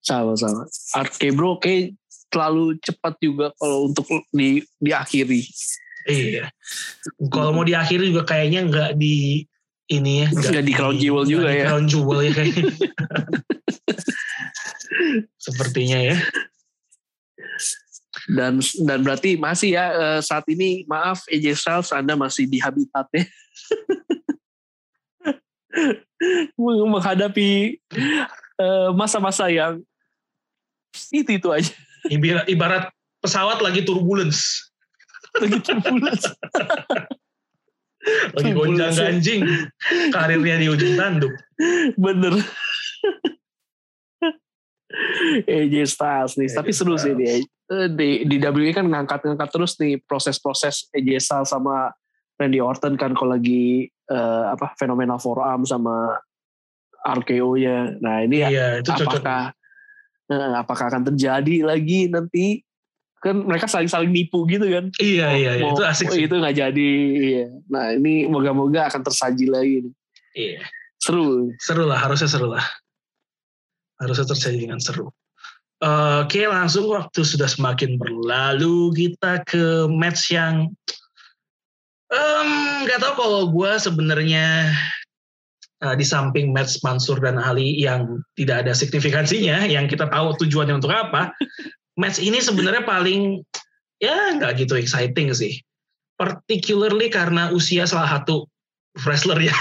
Sama-sama. RK Bro kayak terlalu cepat juga kalau untuk di diakhiri. Iya. Kalau mau diakhiri juga kayaknya nggak di ini ya. Nggak di Crown Jewel juga ya. Crown Jewel ya kayaknya. Sepertinya ya. Dan dan berarti masih ya eh, saat ini maaf AJ Styles Anda masih di habitatnya. menghadapi eh, masa-masa yang itu itu aja Ibarat, ibarat pesawat lagi turbulence. lagi turbulence. Lagi gonjang ganjing. Karirnya di ujung tanduk. bener AJ Styles nih. AJ Tapi seru sih dia. Eh, di, di WWE kan ngangkat-ngangkat terus nih proses-proses AJ Styles sama Randy Orton kan kalau lagi uh, apa fenomena forearm sama RKO-nya. Nah ini iya, itu apakah uh, apakah akan terjadi lagi nanti kan mereka saling-saling nipu gitu kan. Iya iya, iya. itu asik sih. Itu nggak jadi. Iya. Nah ini moga-moga akan tersaji lagi. Iya. Seru. Seru lah harusnya seru lah. Harusnya tersaji dengan seru. Oke langsung waktu sudah semakin berlalu kita ke match yang nggak um, tahu kalau gue sebenarnya uh, di samping match Mansur dan Ali yang tidak ada signifikansinya, yang kita tahu tujuannya untuk apa, match ini sebenarnya paling ya nggak gitu exciting sih. Particularly karena usia salah satu wrestler ya.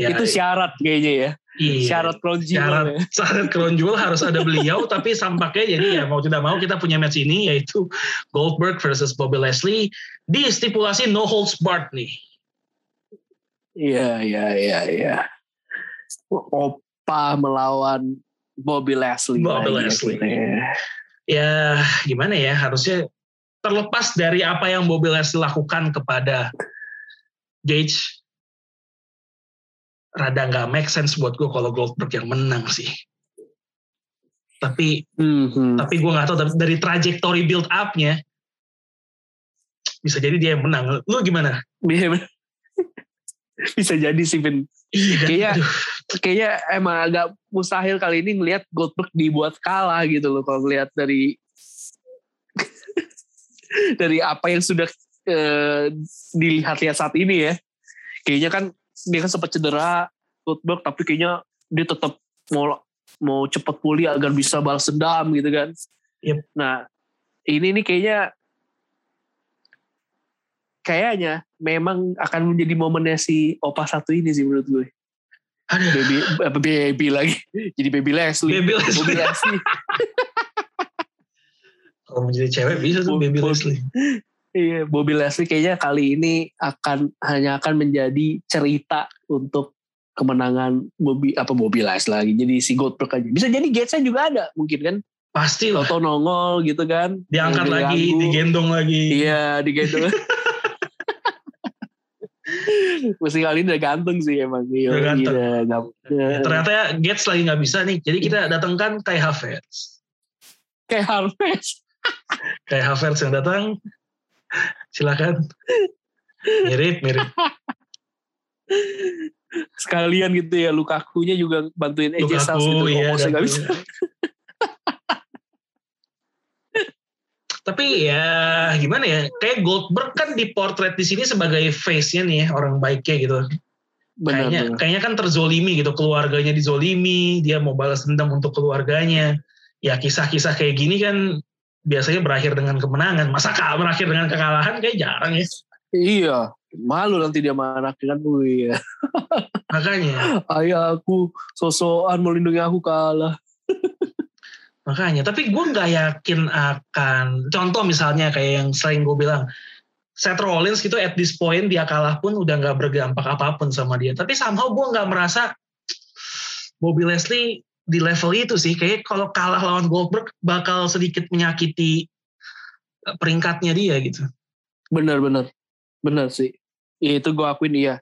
ya itu syarat kayaknya ya. Iya, syarat crown Syarat, ya. syarat crown harus ada beliau, tapi sampaknya jadi ya mau tidak mau kita punya match ini yaitu Goldberg versus Bobby Leslie di stipulasi no holds barred nih. Iya, iya, iya, iya. Opa melawan Bobby Leslie. Bobby Leslie. Ya. ya gimana ya harusnya terlepas dari apa yang Bobby Leslie lakukan kepada Gage rada nggak make sense buat gue kalau Goldberg yang menang sih. Tapi mm-hmm. tapi gue nggak tahu dari trajektori build up-nya bisa jadi dia yang menang. Lu gimana? bisa jadi sih Ben. Iya, kayaknya kayaknya emang agak mustahil kali ini ngelihat Goldberg dibuat kalah gitu loh kalau ngelihat dari dari apa yang sudah uh, dilihat-lihat saat ini ya. Kayaknya kan dia kan sempat cedera Goldberg tapi kayaknya dia tetap mau mau cepat pulih agar bisa balas dendam gitu kan. Yep. Nah ini nih kayaknya kayaknya memang akan menjadi momennya si Opa satu ini sih menurut gue. Ada baby apa baby lagi. Jadi baby Leslie. Baby Leslie. Baby Leslie. Kalau menjadi cewek bisa tuh baby Leslie. Iya, Bobby Leslie kayaknya kali ini akan hanya akan menjadi cerita untuk kemenangan Bobby apa Bobby Leslie lagi. Jadi si Goldberg aja. Bisa jadi Gatesnya juga ada mungkin kan. Pasti lah. Toto nongol gitu kan. Diangkat lagi, digendong lagi. Iya, digendong. Mesti kali ini udah ganteng sih emang. Iya, udah ganteng. Gila, ya, ternyata ya Gates lagi nggak bisa nih. Jadi kita datangkan Kai Havertz. Kai Havertz. Kai Havertz yang datang. Silakan. Mirip, mirip. Sekalian gitu ya Lukaku-nya juga bantuin AJ Styles gitu. Iya, gak bisa. Tapi ya gimana ya, kayak Goldberg kan dipotret di sini sebagai face-nya nih ya, orang baiknya gitu. Benar, kayaknya benar. kayaknya kan terzolimi gitu, keluarganya dizolimi, dia mau balas dendam untuk keluarganya. Ya kisah-kisah kayak gini kan biasanya berakhir dengan kemenangan. Masa berakhir dengan kekalahan kayak jarang ya. Iya, malu nanti dia mana kan iya. Makanya. Ayah aku sosokan melindungi aku kalah. Makanya, tapi gue nggak yakin akan contoh misalnya kayak yang sering gue bilang Seth Rollins gitu at this point dia kalah pun udah nggak berdampak apa pun sama dia. Tapi somehow gue nggak merasa Bobby Leslie di level itu sih. Kayak kalau kalah lawan Goldberg bakal sedikit menyakiti eh, peringkatnya dia gitu. Bener-bener, bener sih. Ya, itu gue akuin iya.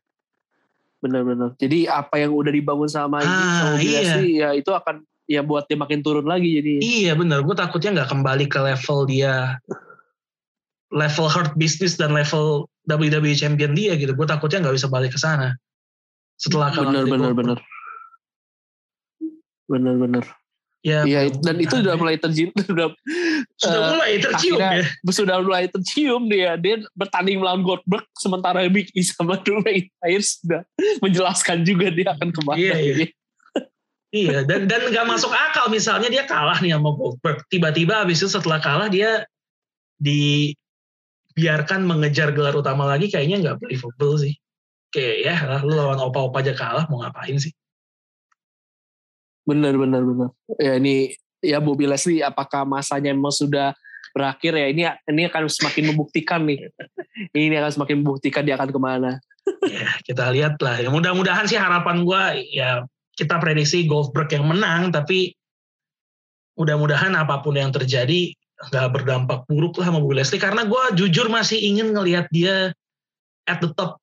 Bener-bener. Jadi apa yang udah dibangun sama, ah, sama Bobby iya. Leslie ya itu akan ya buat dia makin turun lagi jadi iya benar gue takutnya nggak kembali ke level dia level hard business dan level WWE champion dia gitu gue takutnya nggak bisa balik ke sana setelah benar benar benar benar benar Ya, iya, dan itu sudah mulai tercium, sudah, sudah uh, mulai tercium ya. Sudah mulai tercium dia. Dia bertanding melawan Goldberg, sementara Big E sama Drew McIntyre sudah menjelaskan juga dia akan ke mana. Iya, iya. Iya, dan dan nggak masuk akal misalnya dia kalah nih sama Goldberg. Tiba-tiba habis itu setelah kalah dia dibiarkan mengejar gelar utama lagi kayaknya nggak believable sih. Kayak ya, lu lawan opa-opa aja kalah mau ngapain sih? Bener bener bener. Ya ini ya Bobby Leslie apakah masanya memang sudah berakhir ya ini ini akan semakin membuktikan nih. ini akan semakin membuktikan dia akan ke mana. ya kita lihat lah. Ya, mudah-mudahan sih harapan gue ya kita prediksi Goldberg yang menang, tapi mudah-mudahan apa pun yang terjadi nggak berdampak buruk lah sama Bobby Leslie karena gue jujur masih ingin ngelihat dia at the top.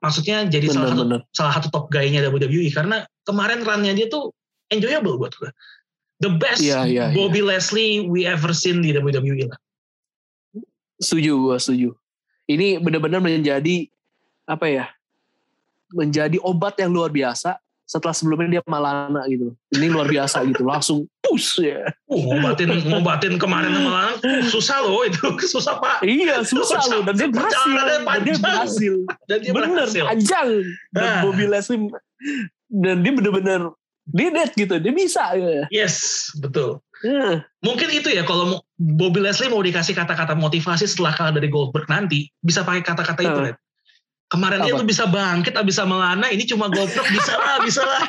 Maksudnya jadi bener, salah satu bener. salah satu top guy-nya WWE karena kemarin run-nya dia tuh enjoyable buat gue the best yeah, yeah, Bobby yeah. Leslie we ever seen di WWE lah. Setuju gue setuju. Ini benar-benar menjadi apa ya menjadi obat yang luar biasa setelah sebelumnya dia Malana gitu. Ini luar biasa gitu, langsung push ya. Uh, ngobatin ngobatin kemarin Malana uh, susah loh itu, susah pak. Iya susah, susah loh dan dia berhasil. Dan dia berhasil. Dan dia Bener, berhasil. panjang. Dan nah. Bobby Leslie dan dia bener-bener dia dead gitu, dia bisa. Ya. Yes, betul. Uh. Mungkin itu ya kalau Bobby Leslie mau dikasih kata-kata motivasi setelah kalah dari Goldberg nanti bisa pakai kata-kata uh. itu, Red. Kemarin dia tuh bisa bangkit, bisa melana, ini cuma goblok, bisa lah, bisa lah.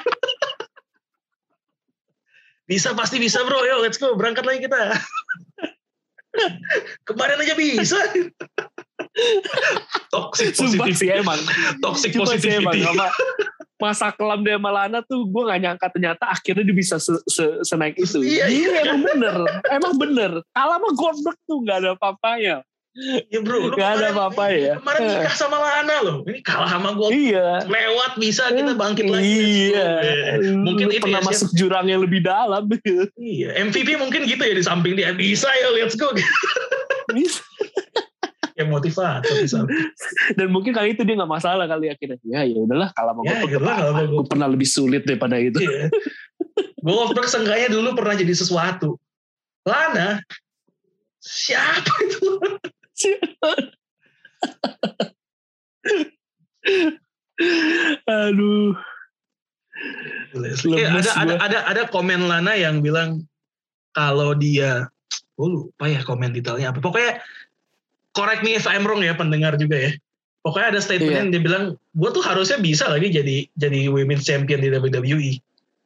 bisa, pasti bisa bro, yuk let's go, berangkat lagi kita. Kemarin aja bisa. Toxic positivity. emang. Toxic positivity. Emang, masa kelam dia Malana tuh gue gak nyangka ternyata akhirnya dia bisa se -se senaik itu. Iya, iya, iya. emang bener. Emang bener. Kalau mah Goldberg tuh gak ada apa-apanya. Ya bro, gak ada apa-apa ya. Kemarin nikah sama Lana loh. Ini kalah sama gue. Iya. Lewat bisa kita bangkit lagi. Iya. Mungkin itu pernah ya, masuk siap. jurang yang lebih dalam. Iya. MVP mungkin gitu ya di samping dia bisa ya let's go. Bisa. ya motivator bisa. Dan mungkin kali itu dia nggak masalah kali akhirnya. Ya ya udahlah kalau mau ya, gue aku pernah lebih sulit daripada itu. Iya. gue seenggaknya dulu pernah jadi sesuatu. Lana siapa itu? Aduh. Eh, ada, ada ada ada komen Lana yang bilang kalau dia gue lupa ya komen detailnya apa. Pokoknya correct me if I'm wrong ya pendengar juga ya. Pokoknya ada statement iya. yang dia bilang, gue tuh harusnya bisa lagi jadi jadi women's champion di WWE.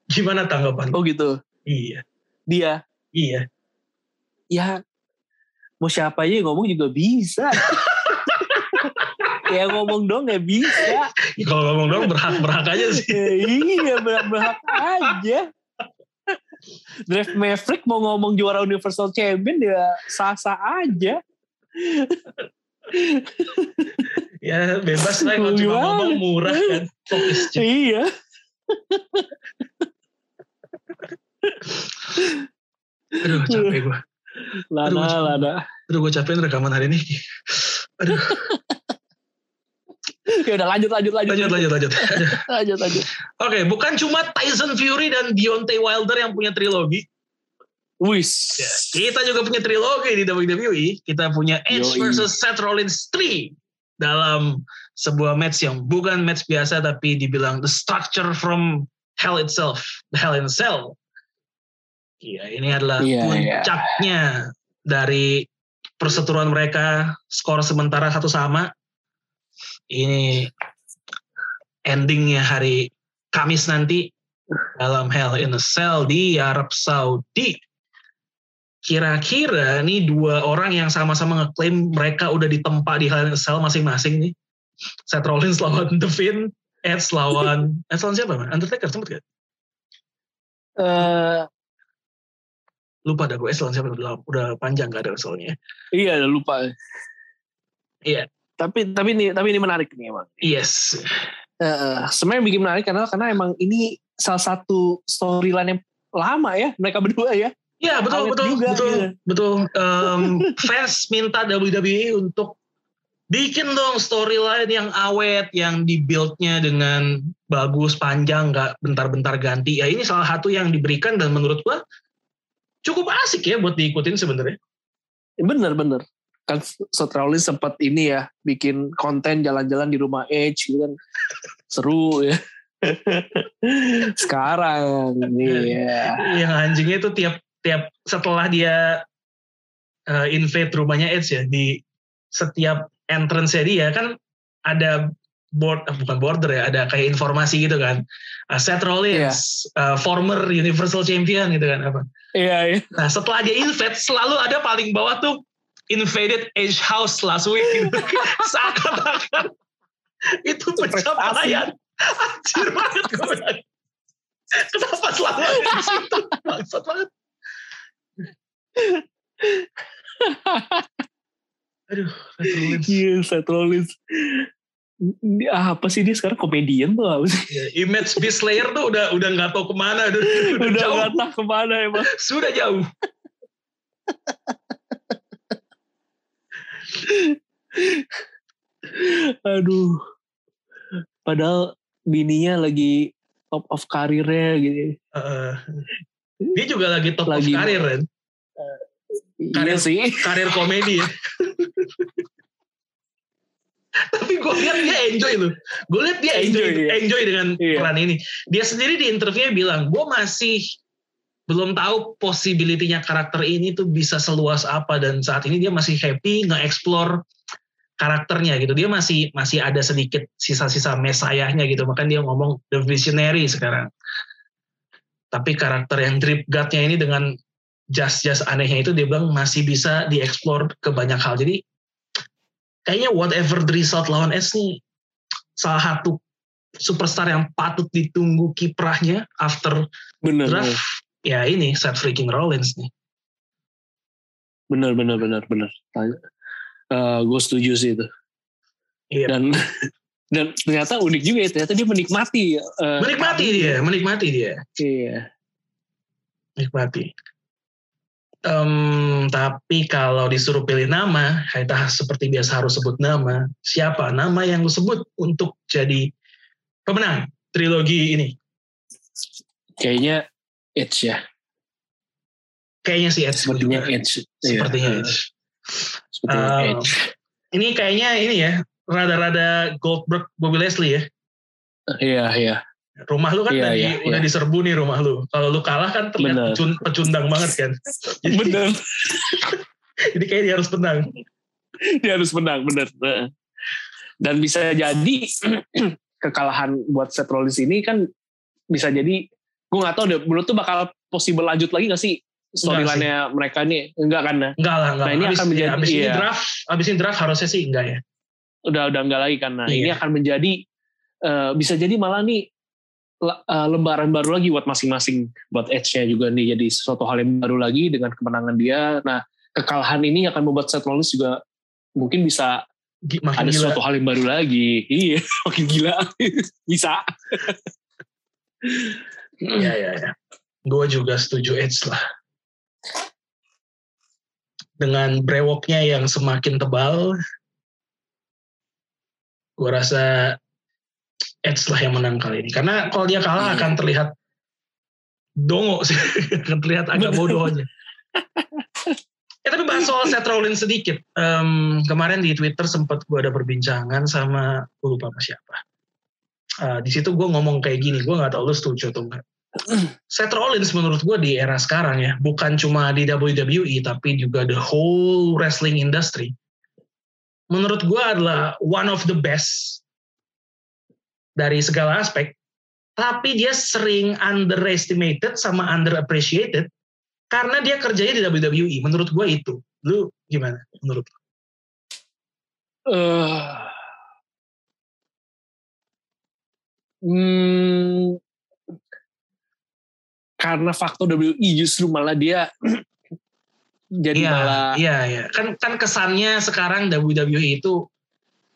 Gimana tanggapan? Oh gitu. Iya. Dia. Iya. Ya mau siapa aja ngomong juga bisa. ya ngomong dong ya bisa. Kalau ngomong dong berhak-berhak aja sih. iya berhak-berhak aja. Draft Maverick mau ngomong juara Universal Champion dia sah-sah aja. ya bebas lah kalau cuma ngomong murah kan. iya. Aduh capek gue. Lana, aduh, gua, Lana. Aduh gue capek rekaman hari ini. Aduh. ya udah lanjut lanjut lanjut lanjut lanjut lanjut lanjut, lanjut. oke okay, bukan cuma Tyson Fury dan Deontay Wilder yang punya trilogi Wis. Ya, kita juga punya trilogi di WWE. Kita punya Edge Yoi. versus Seth Rollins 3 dalam sebuah match yang bukan match biasa tapi dibilang the structure from hell itself, the hell in cell. Iya, ini adalah yeah, iya. puncaknya yeah. dari perseteruan mereka, skor sementara satu sama. Ini endingnya hari Kamis nanti dalam Hell in a Cell di Arab Saudi. Kira-kira nih dua orang yang sama-sama ngeklaim mereka udah ditempa di Hell in a Cell masing-masing nih. Seth Rollins lawan The Finn, Edge lawan, Edge lawan siapa? Man? Undertaker sempet gak? Uh, lupa dah gue lawan siapa? Udah, udah panjang gak ada soalnya iya lupa. Iya. Tapi tapi ini tapi ini menarik nih emang. Yes. Uh, sebenarnya bikin menarik karena karena emang ini salah satu storyline yang lama ya mereka berdua ya. Iya betul betul juga, betul gitu. betul. Um, fans minta WWE untuk bikin dong storyline yang awet yang dibuildnya dengan bagus panjang nggak bentar-bentar ganti. Ya ini salah satu yang diberikan dan menurut gua cukup asik ya buat diikutin sebenarnya. Bener bener. Kan Rollins sempat ini ya bikin konten jalan-jalan di rumah Edge gitu kan seru ya. Sekarang nih ya. Yang anjingnya itu tiap tiap setelah dia uh, invade rumahnya Edge ya di setiap entrance dia kan ada board eh, bukan border ya ada kayak informasi gitu kan uh, Seth Rollins yeah. uh, former Universal Champion gitu kan apa iya yeah, yeah. nah setelah dia invade selalu ada paling bawah tuh invaded Edge House last week gitu. seakan-akan itu pencapaian anjir banget gue Kenapa selalu ada di situ? Maksud banget. Aduh, Seth Rollins. Iya, Seth Rollins. Ah, apa sih dia sekarang komedian tuh apa sih? Ya, image Beast Slayer tuh udah udah nggak tahu ke mana, udah, udah, udah jauh. Gak tahu ke mana emang. Sudah jauh. Aduh. Padahal bininya lagi top of karirnya gitu. Uh, dia juga lagi top lagi, of karir kan? Uh, karir iya sih. Karir komedi ya. Tapi gue lihat dia enjoy loh. Gue lihat dia enjoy, enjoy, ya? enjoy dengan iya. peran ini. Dia sendiri di interviewnya bilang, gue masih belum tahu possibility-nya karakter ini tuh bisa seluas apa dan saat ini dia masih happy nge-explore karakternya gitu. Dia masih masih ada sedikit sisa-sisa mesayahnya gitu. Makanya dia ngomong the visionary sekarang. Tapi karakter yang drip gutnya ini dengan just-just anehnya itu dia bilang masih bisa dieksplor ke banyak hal. Jadi kayaknya whatever the result lawan S nih salah satu superstar yang patut ditunggu kiprahnya after bener, draft bener. ya ini Seth freaking Rollins nih. Bener bener bener bener uh, eh, gue setuju sih itu iya. dan dan ternyata unik juga ya ternyata dia menikmati uh, menikmati dia menikmati dia iya menikmati um, tapi kalau disuruh pilih nama kita seperti biasa harus sebut nama. Siapa nama yang lu sebut untuk jadi pemenang trilogi ini? Kayaknya Edge ya. Kayaknya si Edge. Sepertinya Edge. Sepertinya iya. Edge. Um, ini kayaknya ini ya rada-rada Goldberg Bobby Leslie ya. Iya iya. Rumah lu kan iya, tadi iya, udah iya. diserbu nih rumah lu. Kalau lu kalah kan terlihat pecun, pecundang banget kan. Jadi, bener. jadi kayak dia harus menang. dia harus menang bener. Dan bisa jadi kekalahan buat Seth Rollins ini kan bisa jadi gue gak tau deh menurut tuh bakal possible lanjut lagi gak sih storyline-nya mereka ini enggak kan ya? Enggak lah, enggak. Nah, ini abis, akan menjadi ya, abis iya. ini draft, abis ini draft harusnya sih enggak ya. Udah udah enggak lagi kan. Nah, iya. ini akan menjadi uh, bisa jadi malah nih uh, lembaran baru lagi buat masing-masing buat Edge-nya juga nih jadi sesuatu hal yang baru lagi dengan kemenangan dia. Nah, kekalahan ini akan membuat Seth Rollins juga mungkin bisa makin ada gila. sesuatu hal yang baru lagi. Iya, makin gila. bisa. Iya, iya, iya. Gue juga setuju Edge lah dengan brewoknya yang semakin tebal, gue rasa Edge lah yang menang kali ini. Karena kalau dia kalah hmm. akan terlihat dongo sih, akan terlihat agak bodoh aja. ya tapi bahas soal Seth Rollins sedikit. Um, kemarin di Twitter sempat gue ada perbincangan sama, gue lupa sama siapa. Uh, di situ gue ngomong kayak gini, gue nggak tahu lu setuju atau enggak. Seth Rollins menurut gue di era sekarang ya, bukan cuma di WWE tapi juga the whole wrestling industry. Menurut gue adalah one of the best dari segala aspek. Tapi dia sering underestimated sama underappreciated karena dia kerjanya di WWE. Menurut gue itu. Lu gimana menurut lu? Uh, hmm, karena faktor WI justru malah dia jadi iya, malah iya iya kan kan kesannya sekarang WWE itu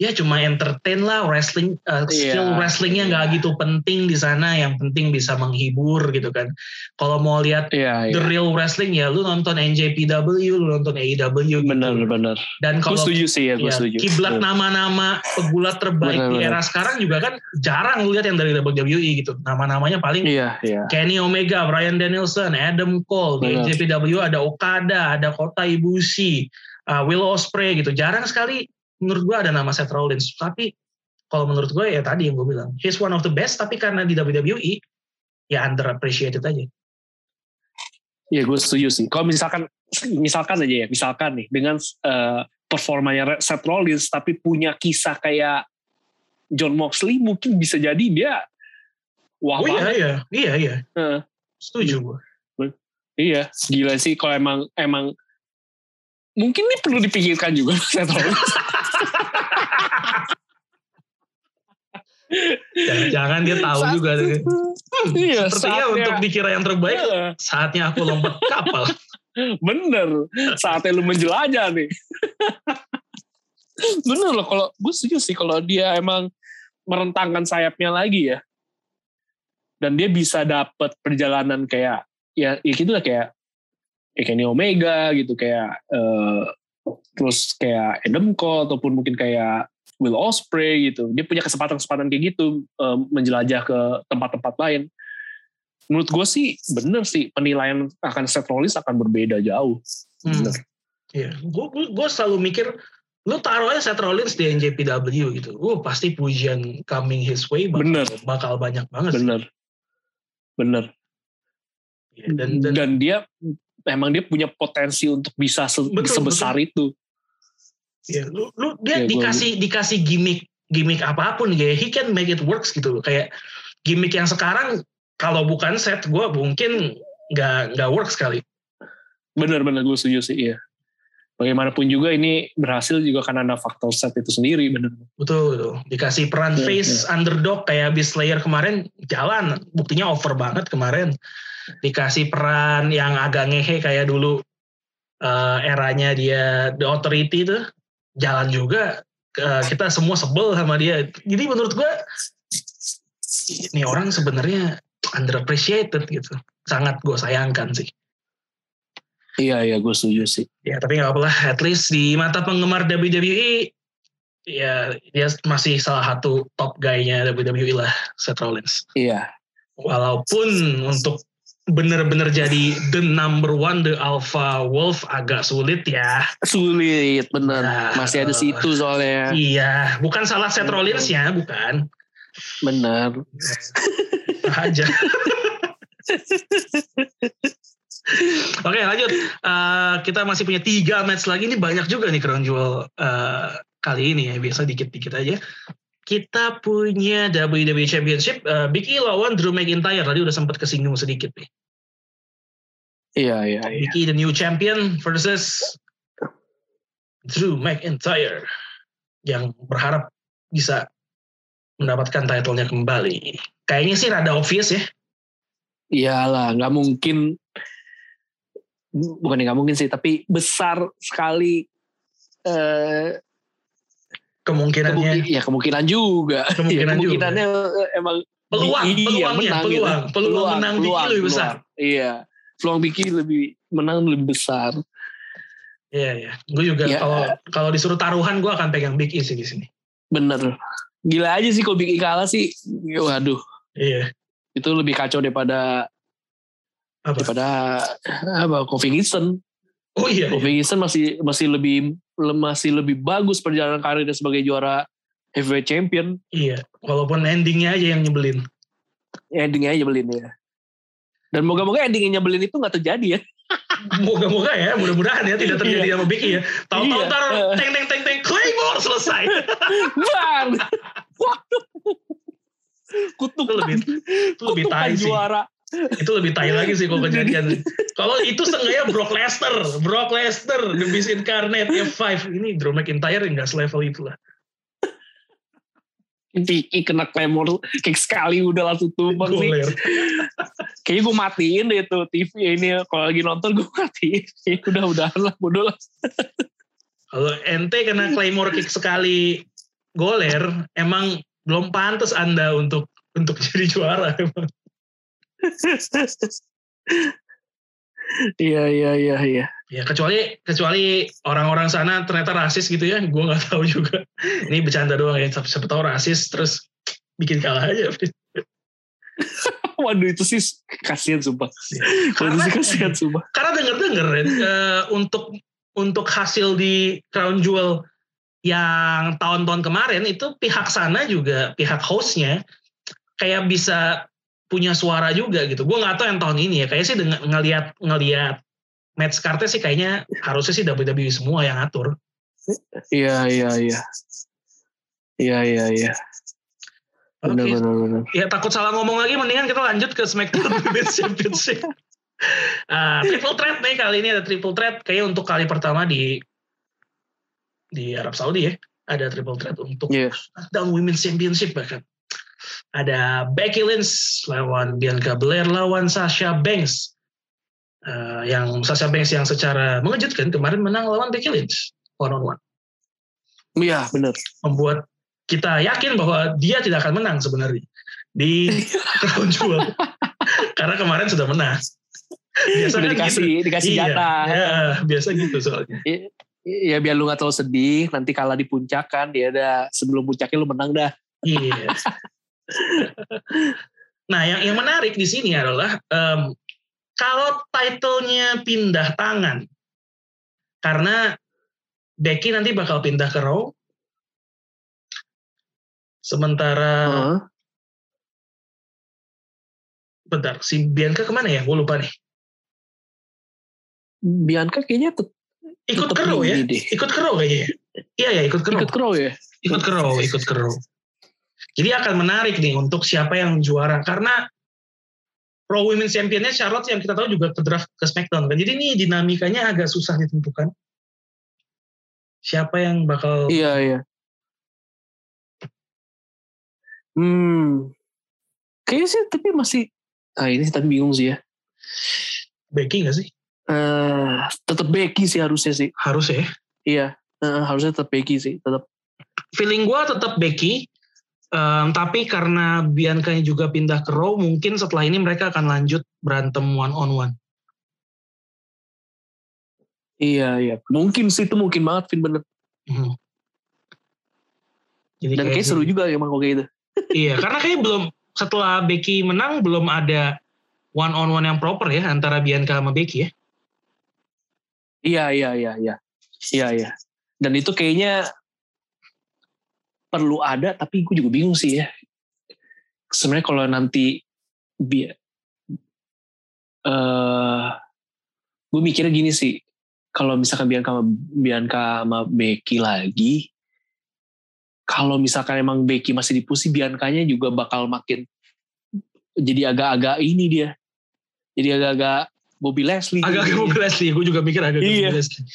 ya cuma entertain lah wrestling uh, yeah, skill wrestlingnya nggak yeah. gitu penting di sana yang penting bisa menghibur gitu kan kalau mau lihat yeah, yeah. the real wrestling ya lu nonton NJPW lu nonton AEW gitu. bener bener dan kalau setuju sih ya, ya setuju kiblat nama-nama pegulat terbaik bener, di era bener. sekarang juga kan jarang lu lihat yang dari WWE gitu nama-namanya paling yeah, yeah. Kenny Omega Brian Danielson Adam Cole bener. di NJPW ada Okada ada Kota Ibushi uh, Will Ospreay gitu jarang sekali menurut gue ada nama Seth Rollins tapi kalau menurut gue ya tadi yang gue bilang he's one of the best tapi karena di WWE ya underappreciated aja Iya gue setuju sih. Kalau misalkan misalkan aja ya, misalkan nih dengan uh, performanya Seth Rollins tapi punya kisah kayak John Moxley mungkin bisa jadi dia wah oh, iya iya iya iya. Uh, setuju gue. Iya, gila sih kalau emang emang mungkin ini perlu dipikirkan juga Seth Rollins. Jangan-jangan dia tahu Saat, juga. Hmm, iya, sepertinya saatnya, untuk dikira yang terbaik, iya. saatnya aku lompat kapal. Bener, saatnya lu menjelajah nih. Bener loh, kalau gue setuju sih kalau dia emang merentangkan sayapnya lagi ya. Dan dia bisa dapat perjalanan kayak, ya, ya gitu lah kayak, kayak Kenny Omega gitu, kayak, uh, terus kayak Adam Cole, ataupun mungkin kayak Will Osprey gitu. Dia punya kesempatan-kesempatan kayak gitu um, menjelajah ke tempat-tempat lain. Menurut gue sih bener sih penilaian akan Seth Rollins akan berbeda jauh. Hmm. Bener. Iya, gue gue selalu mikir lu taruh aja Seth Rollins di NJPW gitu. Uh, pasti pujian coming his way bakal, bener. bakal banyak banget. Bener. Sih. Bener. Ya, dan, dan, dan dia memang dia punya potensi untuk bisa se betul, sebesar betul. itu. Ya, lu, lu dia ya, dikasih gua... dikasih gimmick gimmick apa pun ya, he can make it works gitu loh. Kayak gimmick yang sekarang kalau bukan set gue mungkin nggak nggak work sekali. Bener-bener gue setuju sih iya. Bagaimanapun juga ini berhasil juga karena ada faktor set itu sendiri bener. Betul betul. Dikasih peran ya, face ya. underdog kayak Beast Slayer kemarin jalan. Buktinya over banget kemarin. Dikasih peran yang agak ngehe kayak dulu uh, eranya dia The Authority tuh jalan juga uh, kita semua sebel sama dia. Jadi menurut gue ini orang sebenarnya underappreciated gitu. Sangat gue sayangkan sih. Iya iya gue setuju sih. Ya tapi nggak apa-apa at least di mata penggemar WWE ya dia masih salah satu top guy-nya WWE lah Seth Rollins. Iya. Walaupun untuk bener-bener jadi the number one the alpha wolf agak sulit ya. Sulit bener. Nah, masih ada situ soalnya. Iya bukan salah Seth Rollins ya bukan. Bener. Aja. Oke lanjut. Uh, kita masih punya tiga match lagi. Ini banyak juga nih crown jewel uh, kali ini ya. Biasa dikit-dikit aja kita punya WWE Championship uh, Big E lawan Drew McIntyre tadi udah sempat kesinggung sedikit nih. Iya iya. iya. Big E the new champion versus Drew McIntyre yang berharap bisa mendapatkan title-nya kembali. Kayaknya sih rada obvious ya. Iyalah, nggak mungkin. Bukan nggak mungkin sih, tapi besar sekali eh, kemungkinannya Kemungkin, ya kemungkinan juga. Kemungkinan ya, kemungkinannya juga. emang peluang iya, peluangnya menang, peluang, gitu. peluang. Peluang menang peluang, lebih besar. Iya. Peluang Biki lebih menang lebih besar. Iya iya. Gue juga ya. kalau kalau disuruh taruhan gue akan pegang Big E sih di sini. Bener. Gila aja sih kalau Big E kalah sih. Waduh. Iya. Itu lebih kacau daripada apa? daripada apa Kofi Kingston Oh iya. Kofi iya. masih masih lebih masih lebih bagus perjalanan karirnya sebagai juara heavyweight champion. Iya, walaupun endingnya aja yang nyebelin. Ya, endingnya aja nyebelin ya. Dan moga-moga endingnya nyebelin itu nggak terjadi ya. Moga-moga ya, mudah-mudahan ya tidak terjadi iya. sama Biki ya. Tahu-tahu iya. tar teng teng teng teng Claymore selesai. Bang. Kutuk itu lebih itu lebih tai sih. Itu lebih tai lagi sih kalau kejadian. kalau itu seenggaknya Brock Lesnar, Brock Lesnar, The Beast Incarnate, F5. Ini Drew McIntyre yang gak selevel itu lah. Vicky kena Claymore kick sekali udah langsung tumbang sih. Kayaknya gue matiin deh tuh TV ini kalau lagi nonton gue matiin. udah udah lah bodoh lah. kalau ente kena Claymore kick sekali goler, emang belum pantas anda untuk untuk jadi juara emang. Iya iya iya iya. Ya kecuali kecuali orang-orang sana ternyata rasis gitu ya, gue nggak tahu juga. Ini bercanda doang ya, siapa tahu rasis terus bikin kalah aja. Waduh itu sih kasihan sumpah. Karena, sih kasihan sumpah. Karena denger-denger uh, untuk untuk hasil di Crown Jewel yang tahun-tahun kemarin itu pihak sana juga pihak hostnya kayak bisa punya suara juga gitu. Gue nggak tahu yang tahun ini ya. Kayaknya sih dengan ngelihat ngelihat match kartnya sih kayaknya harusnya sih WWE semua yang atur. Iya iya iya. Iya iya iya. Benar okay. benar benar. Ya takut salah ngomong lagi mendingan kita lanjut ke SmackDown Women's Championship. Uh, triple threat nih kali ini ada triple threat kayaknya untuk kali pertama di di Arab Saudi ya ada triple threat untuk yeah. SmackDown Women's Championship bahkan Ada Becky Lynch lawan Bianca Belair lawan Sasha Banks. Uh, yang Sasha Banks yang secara mengejutkan kemarin menang lawan Becky Lynch one on one. Iya benar. Membuat kita yakin bahwa dia tidak akan menang sebenarnya di Crown Jewel karena kemarin sudah menang. Biasa kan dikasih gitu. dikasih iya, jatah. Ya, biasa gitu soalnya. Ya, biar lu gak terlalu sedih, nanti kalah di puncak kan, dia ada sebelum puncaknya lu menang dah. Iya. Nah, yang yang menarik di sini adalah um, kalau titlenya pindah tangan, karena Becky nanti bakal pindah ke Raw, sementara uh. bentar, si Bianca ke mana ya? Gue lupa nih. Bianca kayaknya tuh ikut ke Raw ya? Deh. Ikut ke Raw kayaknya. Ya? Iya ya, ikut ke Raw. Ikut ke Raw ya? Ikut ke Raw, ikut ke Raw. Jadi akan menarik nih untuk siapa yang juara karena Raw Women's Championnya Charlotte yang kita tahu juga ke draft ke SmackDown kan. Jadi ini dinamikanya agak susah ditentukan. Siapa yang bakal Iya, iya. Hmm. Kayaknya sih tapi masih ah ini sih tapi bingung sih ya. Becky gak sih? Uh, tetap Becky sih harusnya sih. Harus ya? Iya, uh, harusnya tetap Becky sih, tetap. Feeling gue tetap Becky, um, tapi karena Bianca juga pindah ke Raw, mungkin setelah ini mereka akan lanjut berantem one on one. Iya, iya. Mungkin sih itu mungkin banget, Vin bener. Hmm. Jadi Dan kayak seru juga emang kok kayak gitu. iya, karena kayak belum setelah Becky menang belum ada one on one yang proper ya antara Bianca sama Becky ya. Iya, iya, iya, iya. Iya, iya. Dan itu kayaknya perlu ada, tapi gue juga bingung sih ya. Sebenarnya kalau nanti bi uh, gue mikirnya gini sih, kalau misalkan Bianca sama, Bianca sama Becky lagi, kalau misalkan emang Becky masih dipusi, Biancanya juga bakal makin jadi agak-agak ini dia. Jadi agak-agak Bobby Leslie. Agak-agak Bobby Leslie, gue juga mikir agak iya. Bobby Leslie.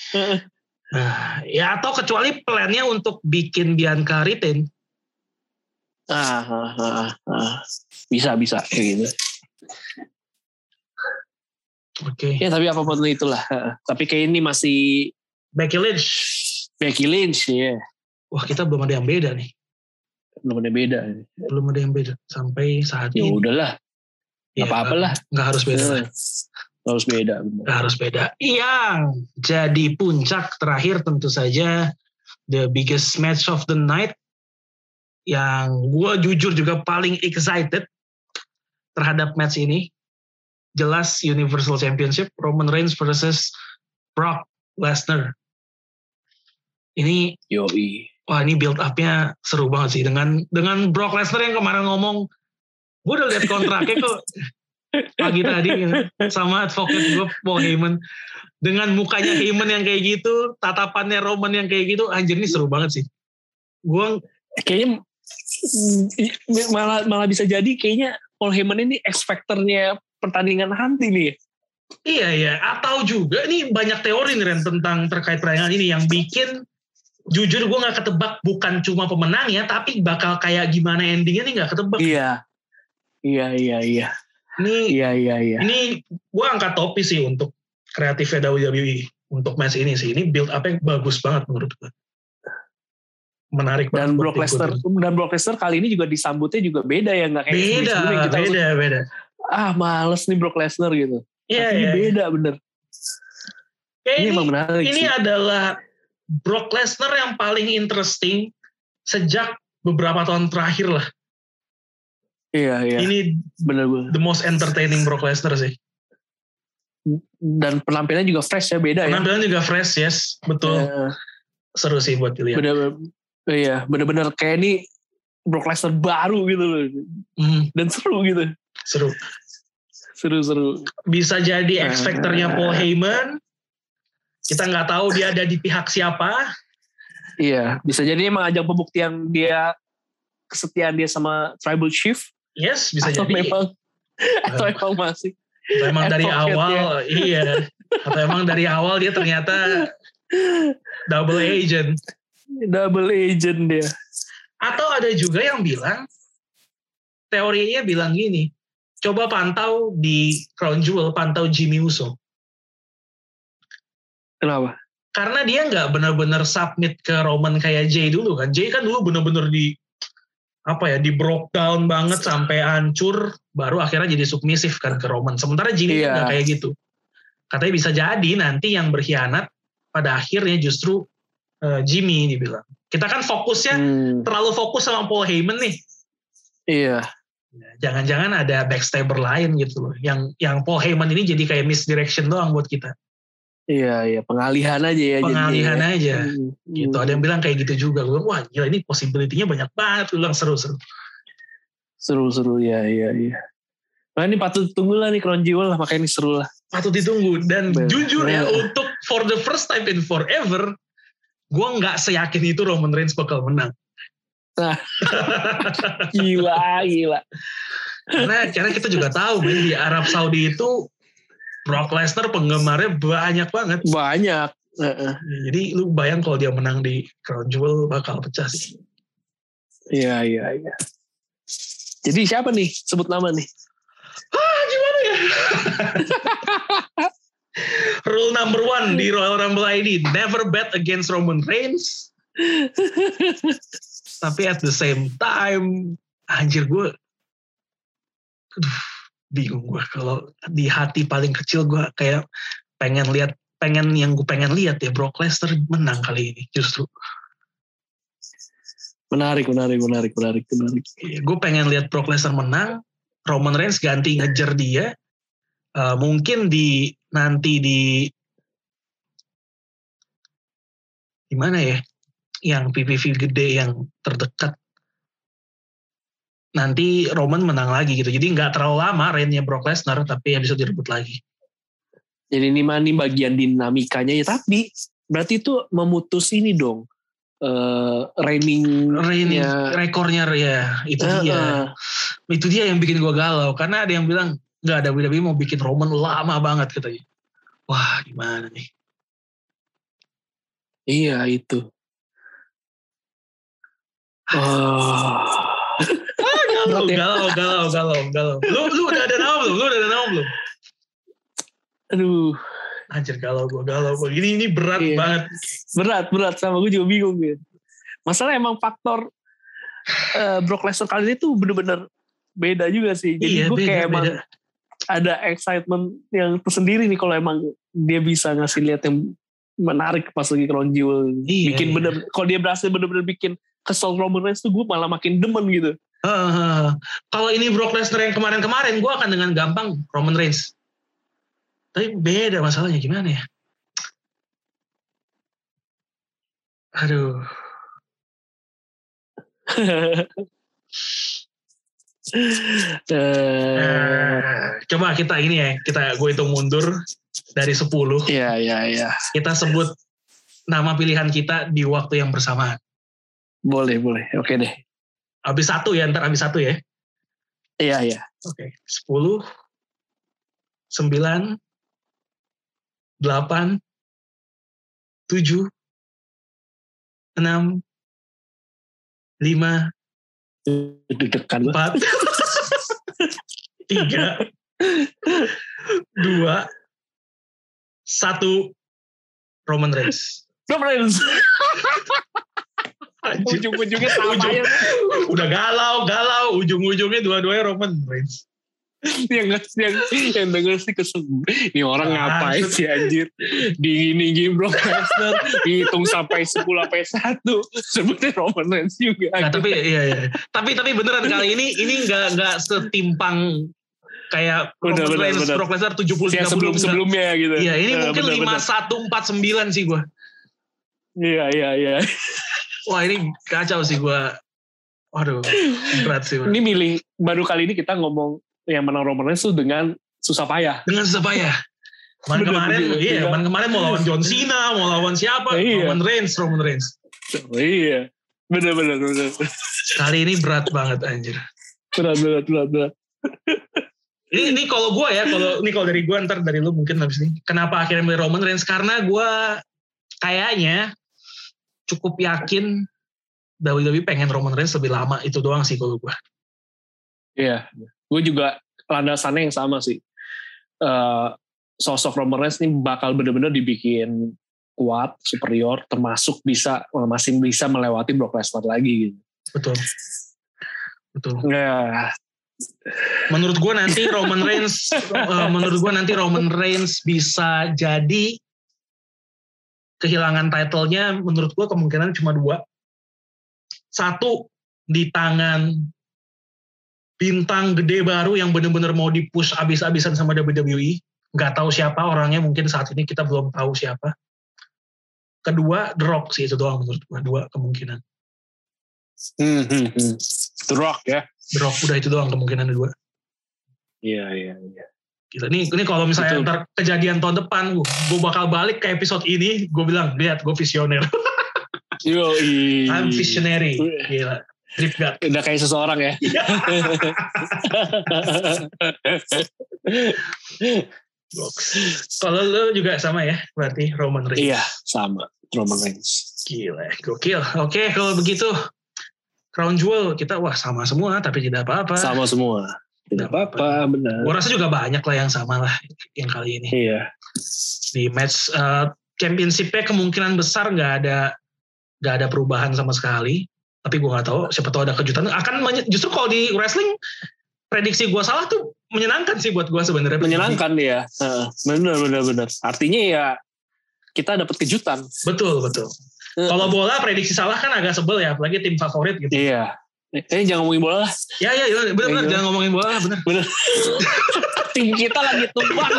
Nah, ya atau kecuali plannya untuk bikin Bianca retain. Ah, ah, ah, ah. bisa bisa kayak gitu. Oke. Okay. Ya tapi apa pun itulah. Tapi kayak ini masih Becky Lynch. Becky Lynch ya. Wah kita belum ada yang beda nih. Belum ada yang beda. Belum ada yang beda sampai saat ya, ini. Ya udahlah. Ya, apa lah. Nggak harus beda. Lah. Harus beda. Nggak harus beda. Yang jadi puncak terakhir tentu saja the biggest match of the night yang gue jujur juga paling excited terhadap match ini jelas Universal Championship Roman Reigns versus Brock Lesnar. Ini yoi. Wah ini build upnya seru banget sih dengan dengan Brock Lesnar yang kemarin ngomong, gue udah lihat kontraknya kok pagi tadi sama advocate gue Paul Heyman dengan mukanya Heyman yang kayak gitu, tatapannya Roman yang kayak gitu, anjir ini seru banget sih. Gue kayaknya malah malah bisa jadi kayaknya Paul Heyman ini X factornya pertandingan nanti nih. Iya iya, atau juga ini banyak teori nih Ren tentang terkait pertandingan ini yang bikin jujur gue nggak ketebak bukan cuma pemenangnya tapi bakal kayak gimana endingnya nih nggak ketebak. Iya, iya iya iya. Ini iya iya iya. Ini gue angkat topi sih untuk kreatifnya WWE untuk match ini sih. Ini build up yang bagus banget menurut gue. Menarik dan Brock Lesnar dan Brock Lesnar kali ini juga disambutnya juga beda ya nggak kayak beda beda beda ah males nih Brock Lesnar gitu. Iya, yeah, yeah. beda bener. Kayak ini, ini menarik ini sih. adalah Brock Lesnar yang paling interesting sejak beberapa tahun terakhir lah. Iya, iya. Ini bener bener. The most entertaining Brock Lesnar sih. Dan penampilannya juga fresh ya, beda penampilan ya. Penampilan juga fresh, yes. Betul. Yeah. Seru sih buat dilihat. Bener, iya, bener-bener kayak ini Brock Lesnar baru gitu loh. Mm. Dan seru gitu. Seru. Seru-seru. Bisa jadi X Factor-nya Paul Heyman. Kita nggak tahu dia ada di pihak siapa. Iya, bisa jadi emang ajang pembuktian dia kesetiaan dia sama Tribal Chief. Yes, bisa atau jadi. Memang, atau emang masih. Atau emang dari awal, ya. iya. Atau emang dari awal dia ternyata double agent. Double agent dia. Atau ada juga yang bilang teorinya bilang gini, coba pantau di Crown Jewel, pantau Jimmy Uso. Kenapa? Karena dia nggak benar-benar submit ke Roman kayak Jay dulu kan. Jay kan dulu benar-benar di apa ya di broke down banget sampai hancur baru akhirnya jadi submisif kan ke Roman. Sementara Jimmy iya. nggak kayak gitu. Katanya bisa jadi nanti yang berkhianat pada akhirnya justru uh, Jimmy dibilang. Kita kan fokusnya hmm. terlalu fokus sama Paul Heyman nih. Iya. Ya, jangan-jangan ada backstabber lain gitu loh. Yang yang Paul Heyman ini jadi kayak misdirection doang buat kita. Iya, iya, pengalihan aja ya. Pengalihan jadinya. aja. Hmm. Gitu. Ada yang bilang kayak gitu juga. Gue wah gila ini possibility-nya banyak banget. Gue bilang seru-seru. Seru-seru, ya, iya, iya. Nah ini patut ditunggu lah nih Crown Jewel lah, makanya ini seru lah. Patut ditunggu. Dan Bener. jujur ya, untuk for the first time in forever, gue nggak seyakin itu Roman Reigns bakal menang. Nah, gila, gila. Karena, karena kita juga tahu, di Arab Saudi itu Brock Lesnar penggemarnya banyak banget. Banyak. Uh-uh. Jadi lu bayang kalau dia menang di Crown Jewel bakal pecah sih. Iya iya iya. Jadi siapa nih? Sebut nama nih. Ah gimana ya? Rule number one di Royal Rumble ID, never bet against Roman Reigns. Tapi at the same time, anjir gue, aduh, bingung gue kalau di hati paling kecil gue kayak pengen lihat pengen yang gue pengen lihat ya Brock Lesnar menang kali ini justru. Menarik menarik menarik menarik menarik. Iya, gue pengen lihat Brock Lesnar menang Roman Reigns ganti ngejar dia uh, mungkin di nanti di di mana ya? Yang PPV gede yang terdekat nanti Roman menang lagi gitu. Jadi nggak terlalu lama reignnya Brock Lesnar, tapi ya bisa direbut lagi. Jadi ini mana bagian dinamikanya ya, tapi berarti itu memutus ini dong. Uh, reigning reigning rekornya ya itu uh, dia uh. itu dia yang bikin gue galau karena ada yang bilang nggak ada WWE mau bikin Roman lama banget katanya wah gimana nih iya itu oh galau, ya. galau, galau, galau, galau. Lu, lu udah ada nama belum? Lu udah ada nama belum? Aduh. Anjir galau gue, galau gue. Ini, ini berat iya. banget. Berat, berat. Sama gue juga bingung gitu. Masalah emang faktor uh, Brock Lesnar kali ini tuh bener-bener beda juga sih. Jadi iya, gue kayak beda. emang ada excitement yang tersendiri nih kalau emang dia bisa ngasih lihat yang menarik pas lagi Crown Jewel. Iya, bikin iya. bener, kalau dia berhasil bener-bener bikin kesel Roman Reigns tuh gue malah makin demen gitu. Kalau ini Brock Lesnar yang kemarin-kemarin, gue akan dengan gampang Roman Reigns. Tapi beda masalahnya gimana ya? Aduh. uh, coba kita ini ya, kita gue hitung mundur dari 10. Iya, iya, iya. Kita sebut nama pilihan kita di waktu yang bersamaan. Boleh, boleh. Oke deh. Habis satu ya, ntar habis satu ya. Iya, iya. Oke. Sepuluh, sembilan, delapan, tujuh, enam, lima, empat, tiga, dua, satu, Roman Reigns. Roman Reigns. Ujung-ujungnya sama Ujung, ya. Udah galau, galau. Ujung-ujungnya dua-duanya Roman Reigns. yang yang yang denger sih kesel. Ini orang ah, ngapain sih anjir? Di ini game Brock Lesnar hitung sampai 10 sampai satu. Sebetulnya Roman Reigns juga. Nah, tapi iya, iya. Tapi tapi beneran kali ini ini nggak nggak setimpang kayak Roman bener, Reigns bener. Brock Lesnar 70 ya, sebelum sebelumnya gitu. Iya ini uh, mungkin lima satu empat sembilan sih gue iya iya iya wah ini kacau sih gue waduh berat sih ini milih baru kali ini kita ngomong yang menang Roman Reigns tuh dengan susah payah. Dengan susah payah. Kemarin kemarin iya kemarin kemarin mau lawan John Cena mau lawan siapa? Iya. Roman Reigns Roman Reigns. Oh, iya. Bener bener bener. Kali ini berat banget anjir. Berat berat berat berat. Ini, ini kalau gue ya kalau ini kalau dari gue ntar dari lu mungkin habis ini. Kenapa akhirnya milih Roman Reigns? Karena gue kayaknya cukup yakin WWE pengen Roman Reigns lebih lama itu doang sih kalau gue. Iya, gue juga landasannya yang sama sih. Uh, sosok Roman Reigns ini bakal benar-benar dibikin kuat, superior, termasuk bisa masih bisa melewati Brock Lesnar lagi gitu. Betul. Betul. Ya. Menurut gue nanti Roman Reigns, uh, menurut gue nanti Roman Reigns bisa jadi kehilangan titlenya. Menurut gue kemungkinan cuma dua. Satu di tangan bintang gede baru yang benar-benar mau dipush abis-abisan sama WWE. Gak tahu siapa orangnya, mungkin saat ini kita belum tahu siapa. Kedua, The Rock sih itu doang menurut gue, dua kemungkinan. Hmm, hmm, hmm. The Rock ya. The Rock udah itu doang kemungkinan dua. Iya iya iya. Gitu. Ini, ini kalau misalnya ntar kejadian tahun depan, gue bakal balik ke episode ini, gue bilang, lihat gue visioner. Yo, I'm visionary. Gila. Drip God. Udah kayak seseorang ya. Kalau lo juga sama ya, berarti Roman Reigns. Iya, sama. Roman Reigns. Gila, gokil. Oke, kalau begitu Crown Jewel kita wah sama semua tapi tidak apa-apa. Sama semua. Tidak apa-apa, benar. Gue rasa juga banyak lah yang sama lah yang kali ini. Iya. Di match uh, championship-nya kemungkinan besar nggak ada nggak ada perubahan sama sekali. Tapi gue nggak tahu. Siapa tahu ada kejutan. Akan justru kalau di wrestling prediksi gue salah tuh menyenangkan sih buat gue sebenarnya. Menyenangkan ya. Uh, benar benar benar. Artinya ya kita dapat kejutan. Betul betul. Kalau bola prediksi salah kan agak sebel ya, apalagi tim favorit gitu. Iya. Eh jangan ngomongin bola lah. Ya ya, ya bener bener jangan ngomongin bola lah bener. Bener. tim kita lagi tumbang.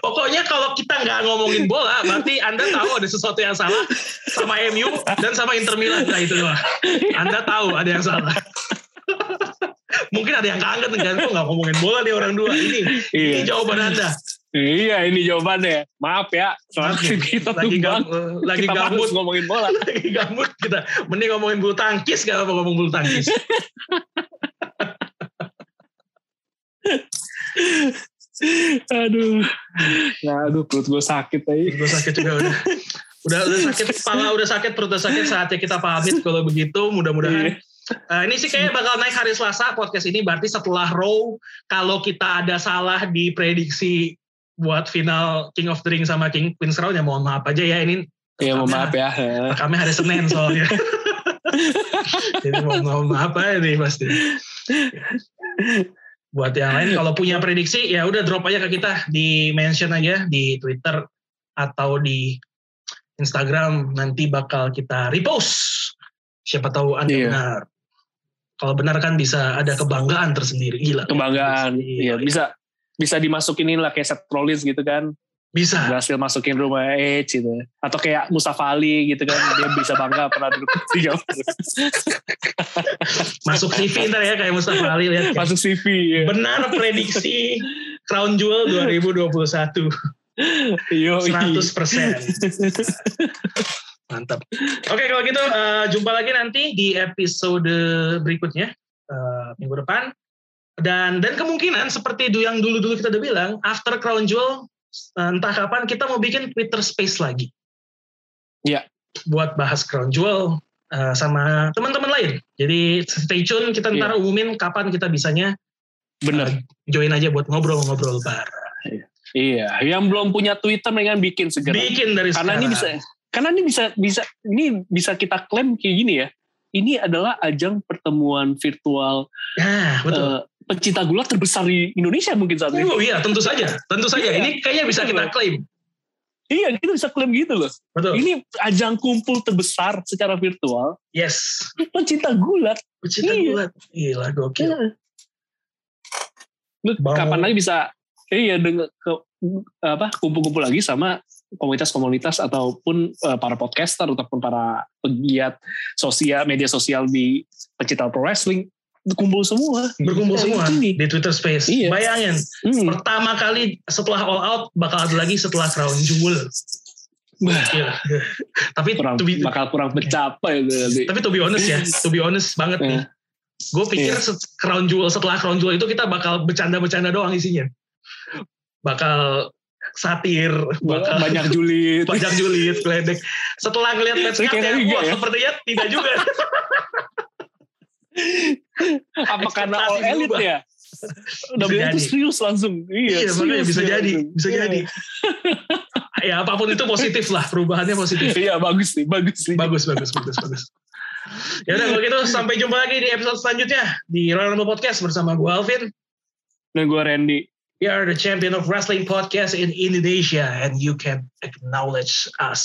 Pokoknya kalau kita nggak ngomongin bola, berarti Anda tahu ada sesuatu yang salah sama MU dan sama Inter Milan. Nah itu loh. Anda tahu ada yang salah. Mungkin ada yang kangen kan, kok nggak ngomongin bola nih orang dua. Ini, iya. ini jawaban Anda. Iya ini jawabannya. Maaf ya, soalnya kita lagi gam, lagi kita gabut ngomongin bola. lagi gabut kita. Mending ngomongin bulu tangkis gak apa ngomong bulu tangkis. aduh, nah, aduh perut gue sakit tadi. Perut gue sakit juga udah. Udah udah sakit kepala udah sakit perut udah sakit saatnya kita pamit kalau begitu mudah-mudahan. Uh, ini sih kayaknya bakal naik hari Selasa podcast ini berarti setelah Raw kalau kita ada salah di prediksi buat final King of the Ring sama King Queen's Crown ya mohon maaf aja ya ini Iya mohon maaf ya. Kami hari Senin soalnya. Jadi mohon, mohon maaf aja nih pasti. Buat yang lain kalau punya prediksi ya udah drop aja ke kita di mention aja di Twitter atau di Instagram nanti bakal kita repost. Siapa tahu Anda iya. benar. Kalau benar kan bisa ada kebanggaan tersendiri. Gila. Kebanggaan. Iya, bisa bisa dimasukin lah kayak Seth Rollins gitu kan. Bisa. Berhasil masukin rumah Edge gitu. Atau kayak Mustafa Ali gitu kan. Dia bisa bangga pernah duduk tiga masuk CV ntar ya kayak Mustafa Ali lihat masuk CV ya. benar prediksi Crown Jewel 2021 Yo, 100 persen. Mantap. Oke kalau gitu uh, jumpa lagi nanti di episode berikutnya. Uh, minggu depan dan dan kemungkinan seperti yang dulu-dulu kita udah bilang, after Crown Jewel entah kapan kita mau bikin Twitter Space lagi. Iya. Buat bahas Crown Jewel uh, sama teman-teman lain. Jadi stay tune kita ntar yeah. umumin kapan kita bisanya Bener. Uh, join aja buat ngobrol-ngobrol bar. Iya, yang belum punya Twitter mendingan bikin segera. Bikin dari karena sekarang. ini bisa karena ini bisa bisa ini bisa kita klaim kayak gini ya. Ini adalah ajang pertemuan virtual. Nah, betul. Uh, pencinta gula terbesar di Indonesia mungkin saat ini. Oh iya, tentu saja. Tentu saja. Iya. Ini kayaknya bisa kita klaim. Iya, kita bisa klaim gitu loh. Betul. Ini ajang kumpul terbesar secara virtual. Yes. Pencinta gulat. Pencinta iya. gulat. Gila, gokil. Iya. Lu kapan lagi bisa iya dengan ke apa kumpul-kumpul lagi sama komunitas-komunitas ataupun uh, para podcaster ataupun para pegiat sosial media sosial di pencinta pro wrestling kumpul semua berkumpul ya, semua ini. di Twitter Space iya. bayangin hmm. pertama kali setelah All Out bakal ada lagi setelah Crown Jewel ya. tapi kurang, to be, bakal kurang mencapai tapi to be honest ya to be honest banget nih iya. gue pikir yeah. Crown Jewel setelah Crown Jewel itu kita bakal bercanda-bercanda doang isinya bakal satir bakal banyak julid banyak julid geledek setelah ngeliat match ya, wah ya? sepertinya tidak juga Apa karena all elite ya? Udah begitu serius langsung. Iya, iya makanya bisa jadi, bisa iya. jadi. ya apa pun itu positif lah, perubahannya positif. Iya bagus nih, bagus nih. Bagus, bagus, bagus, bagus. Ya udah kalau gitu sampai jumpa lagi di episode selanjutnya di Royal Rumble Podcast bersama gue Alvin dan gue Randy. We are the champion of wrestling podcast in Indonesia and you can acknowledge us.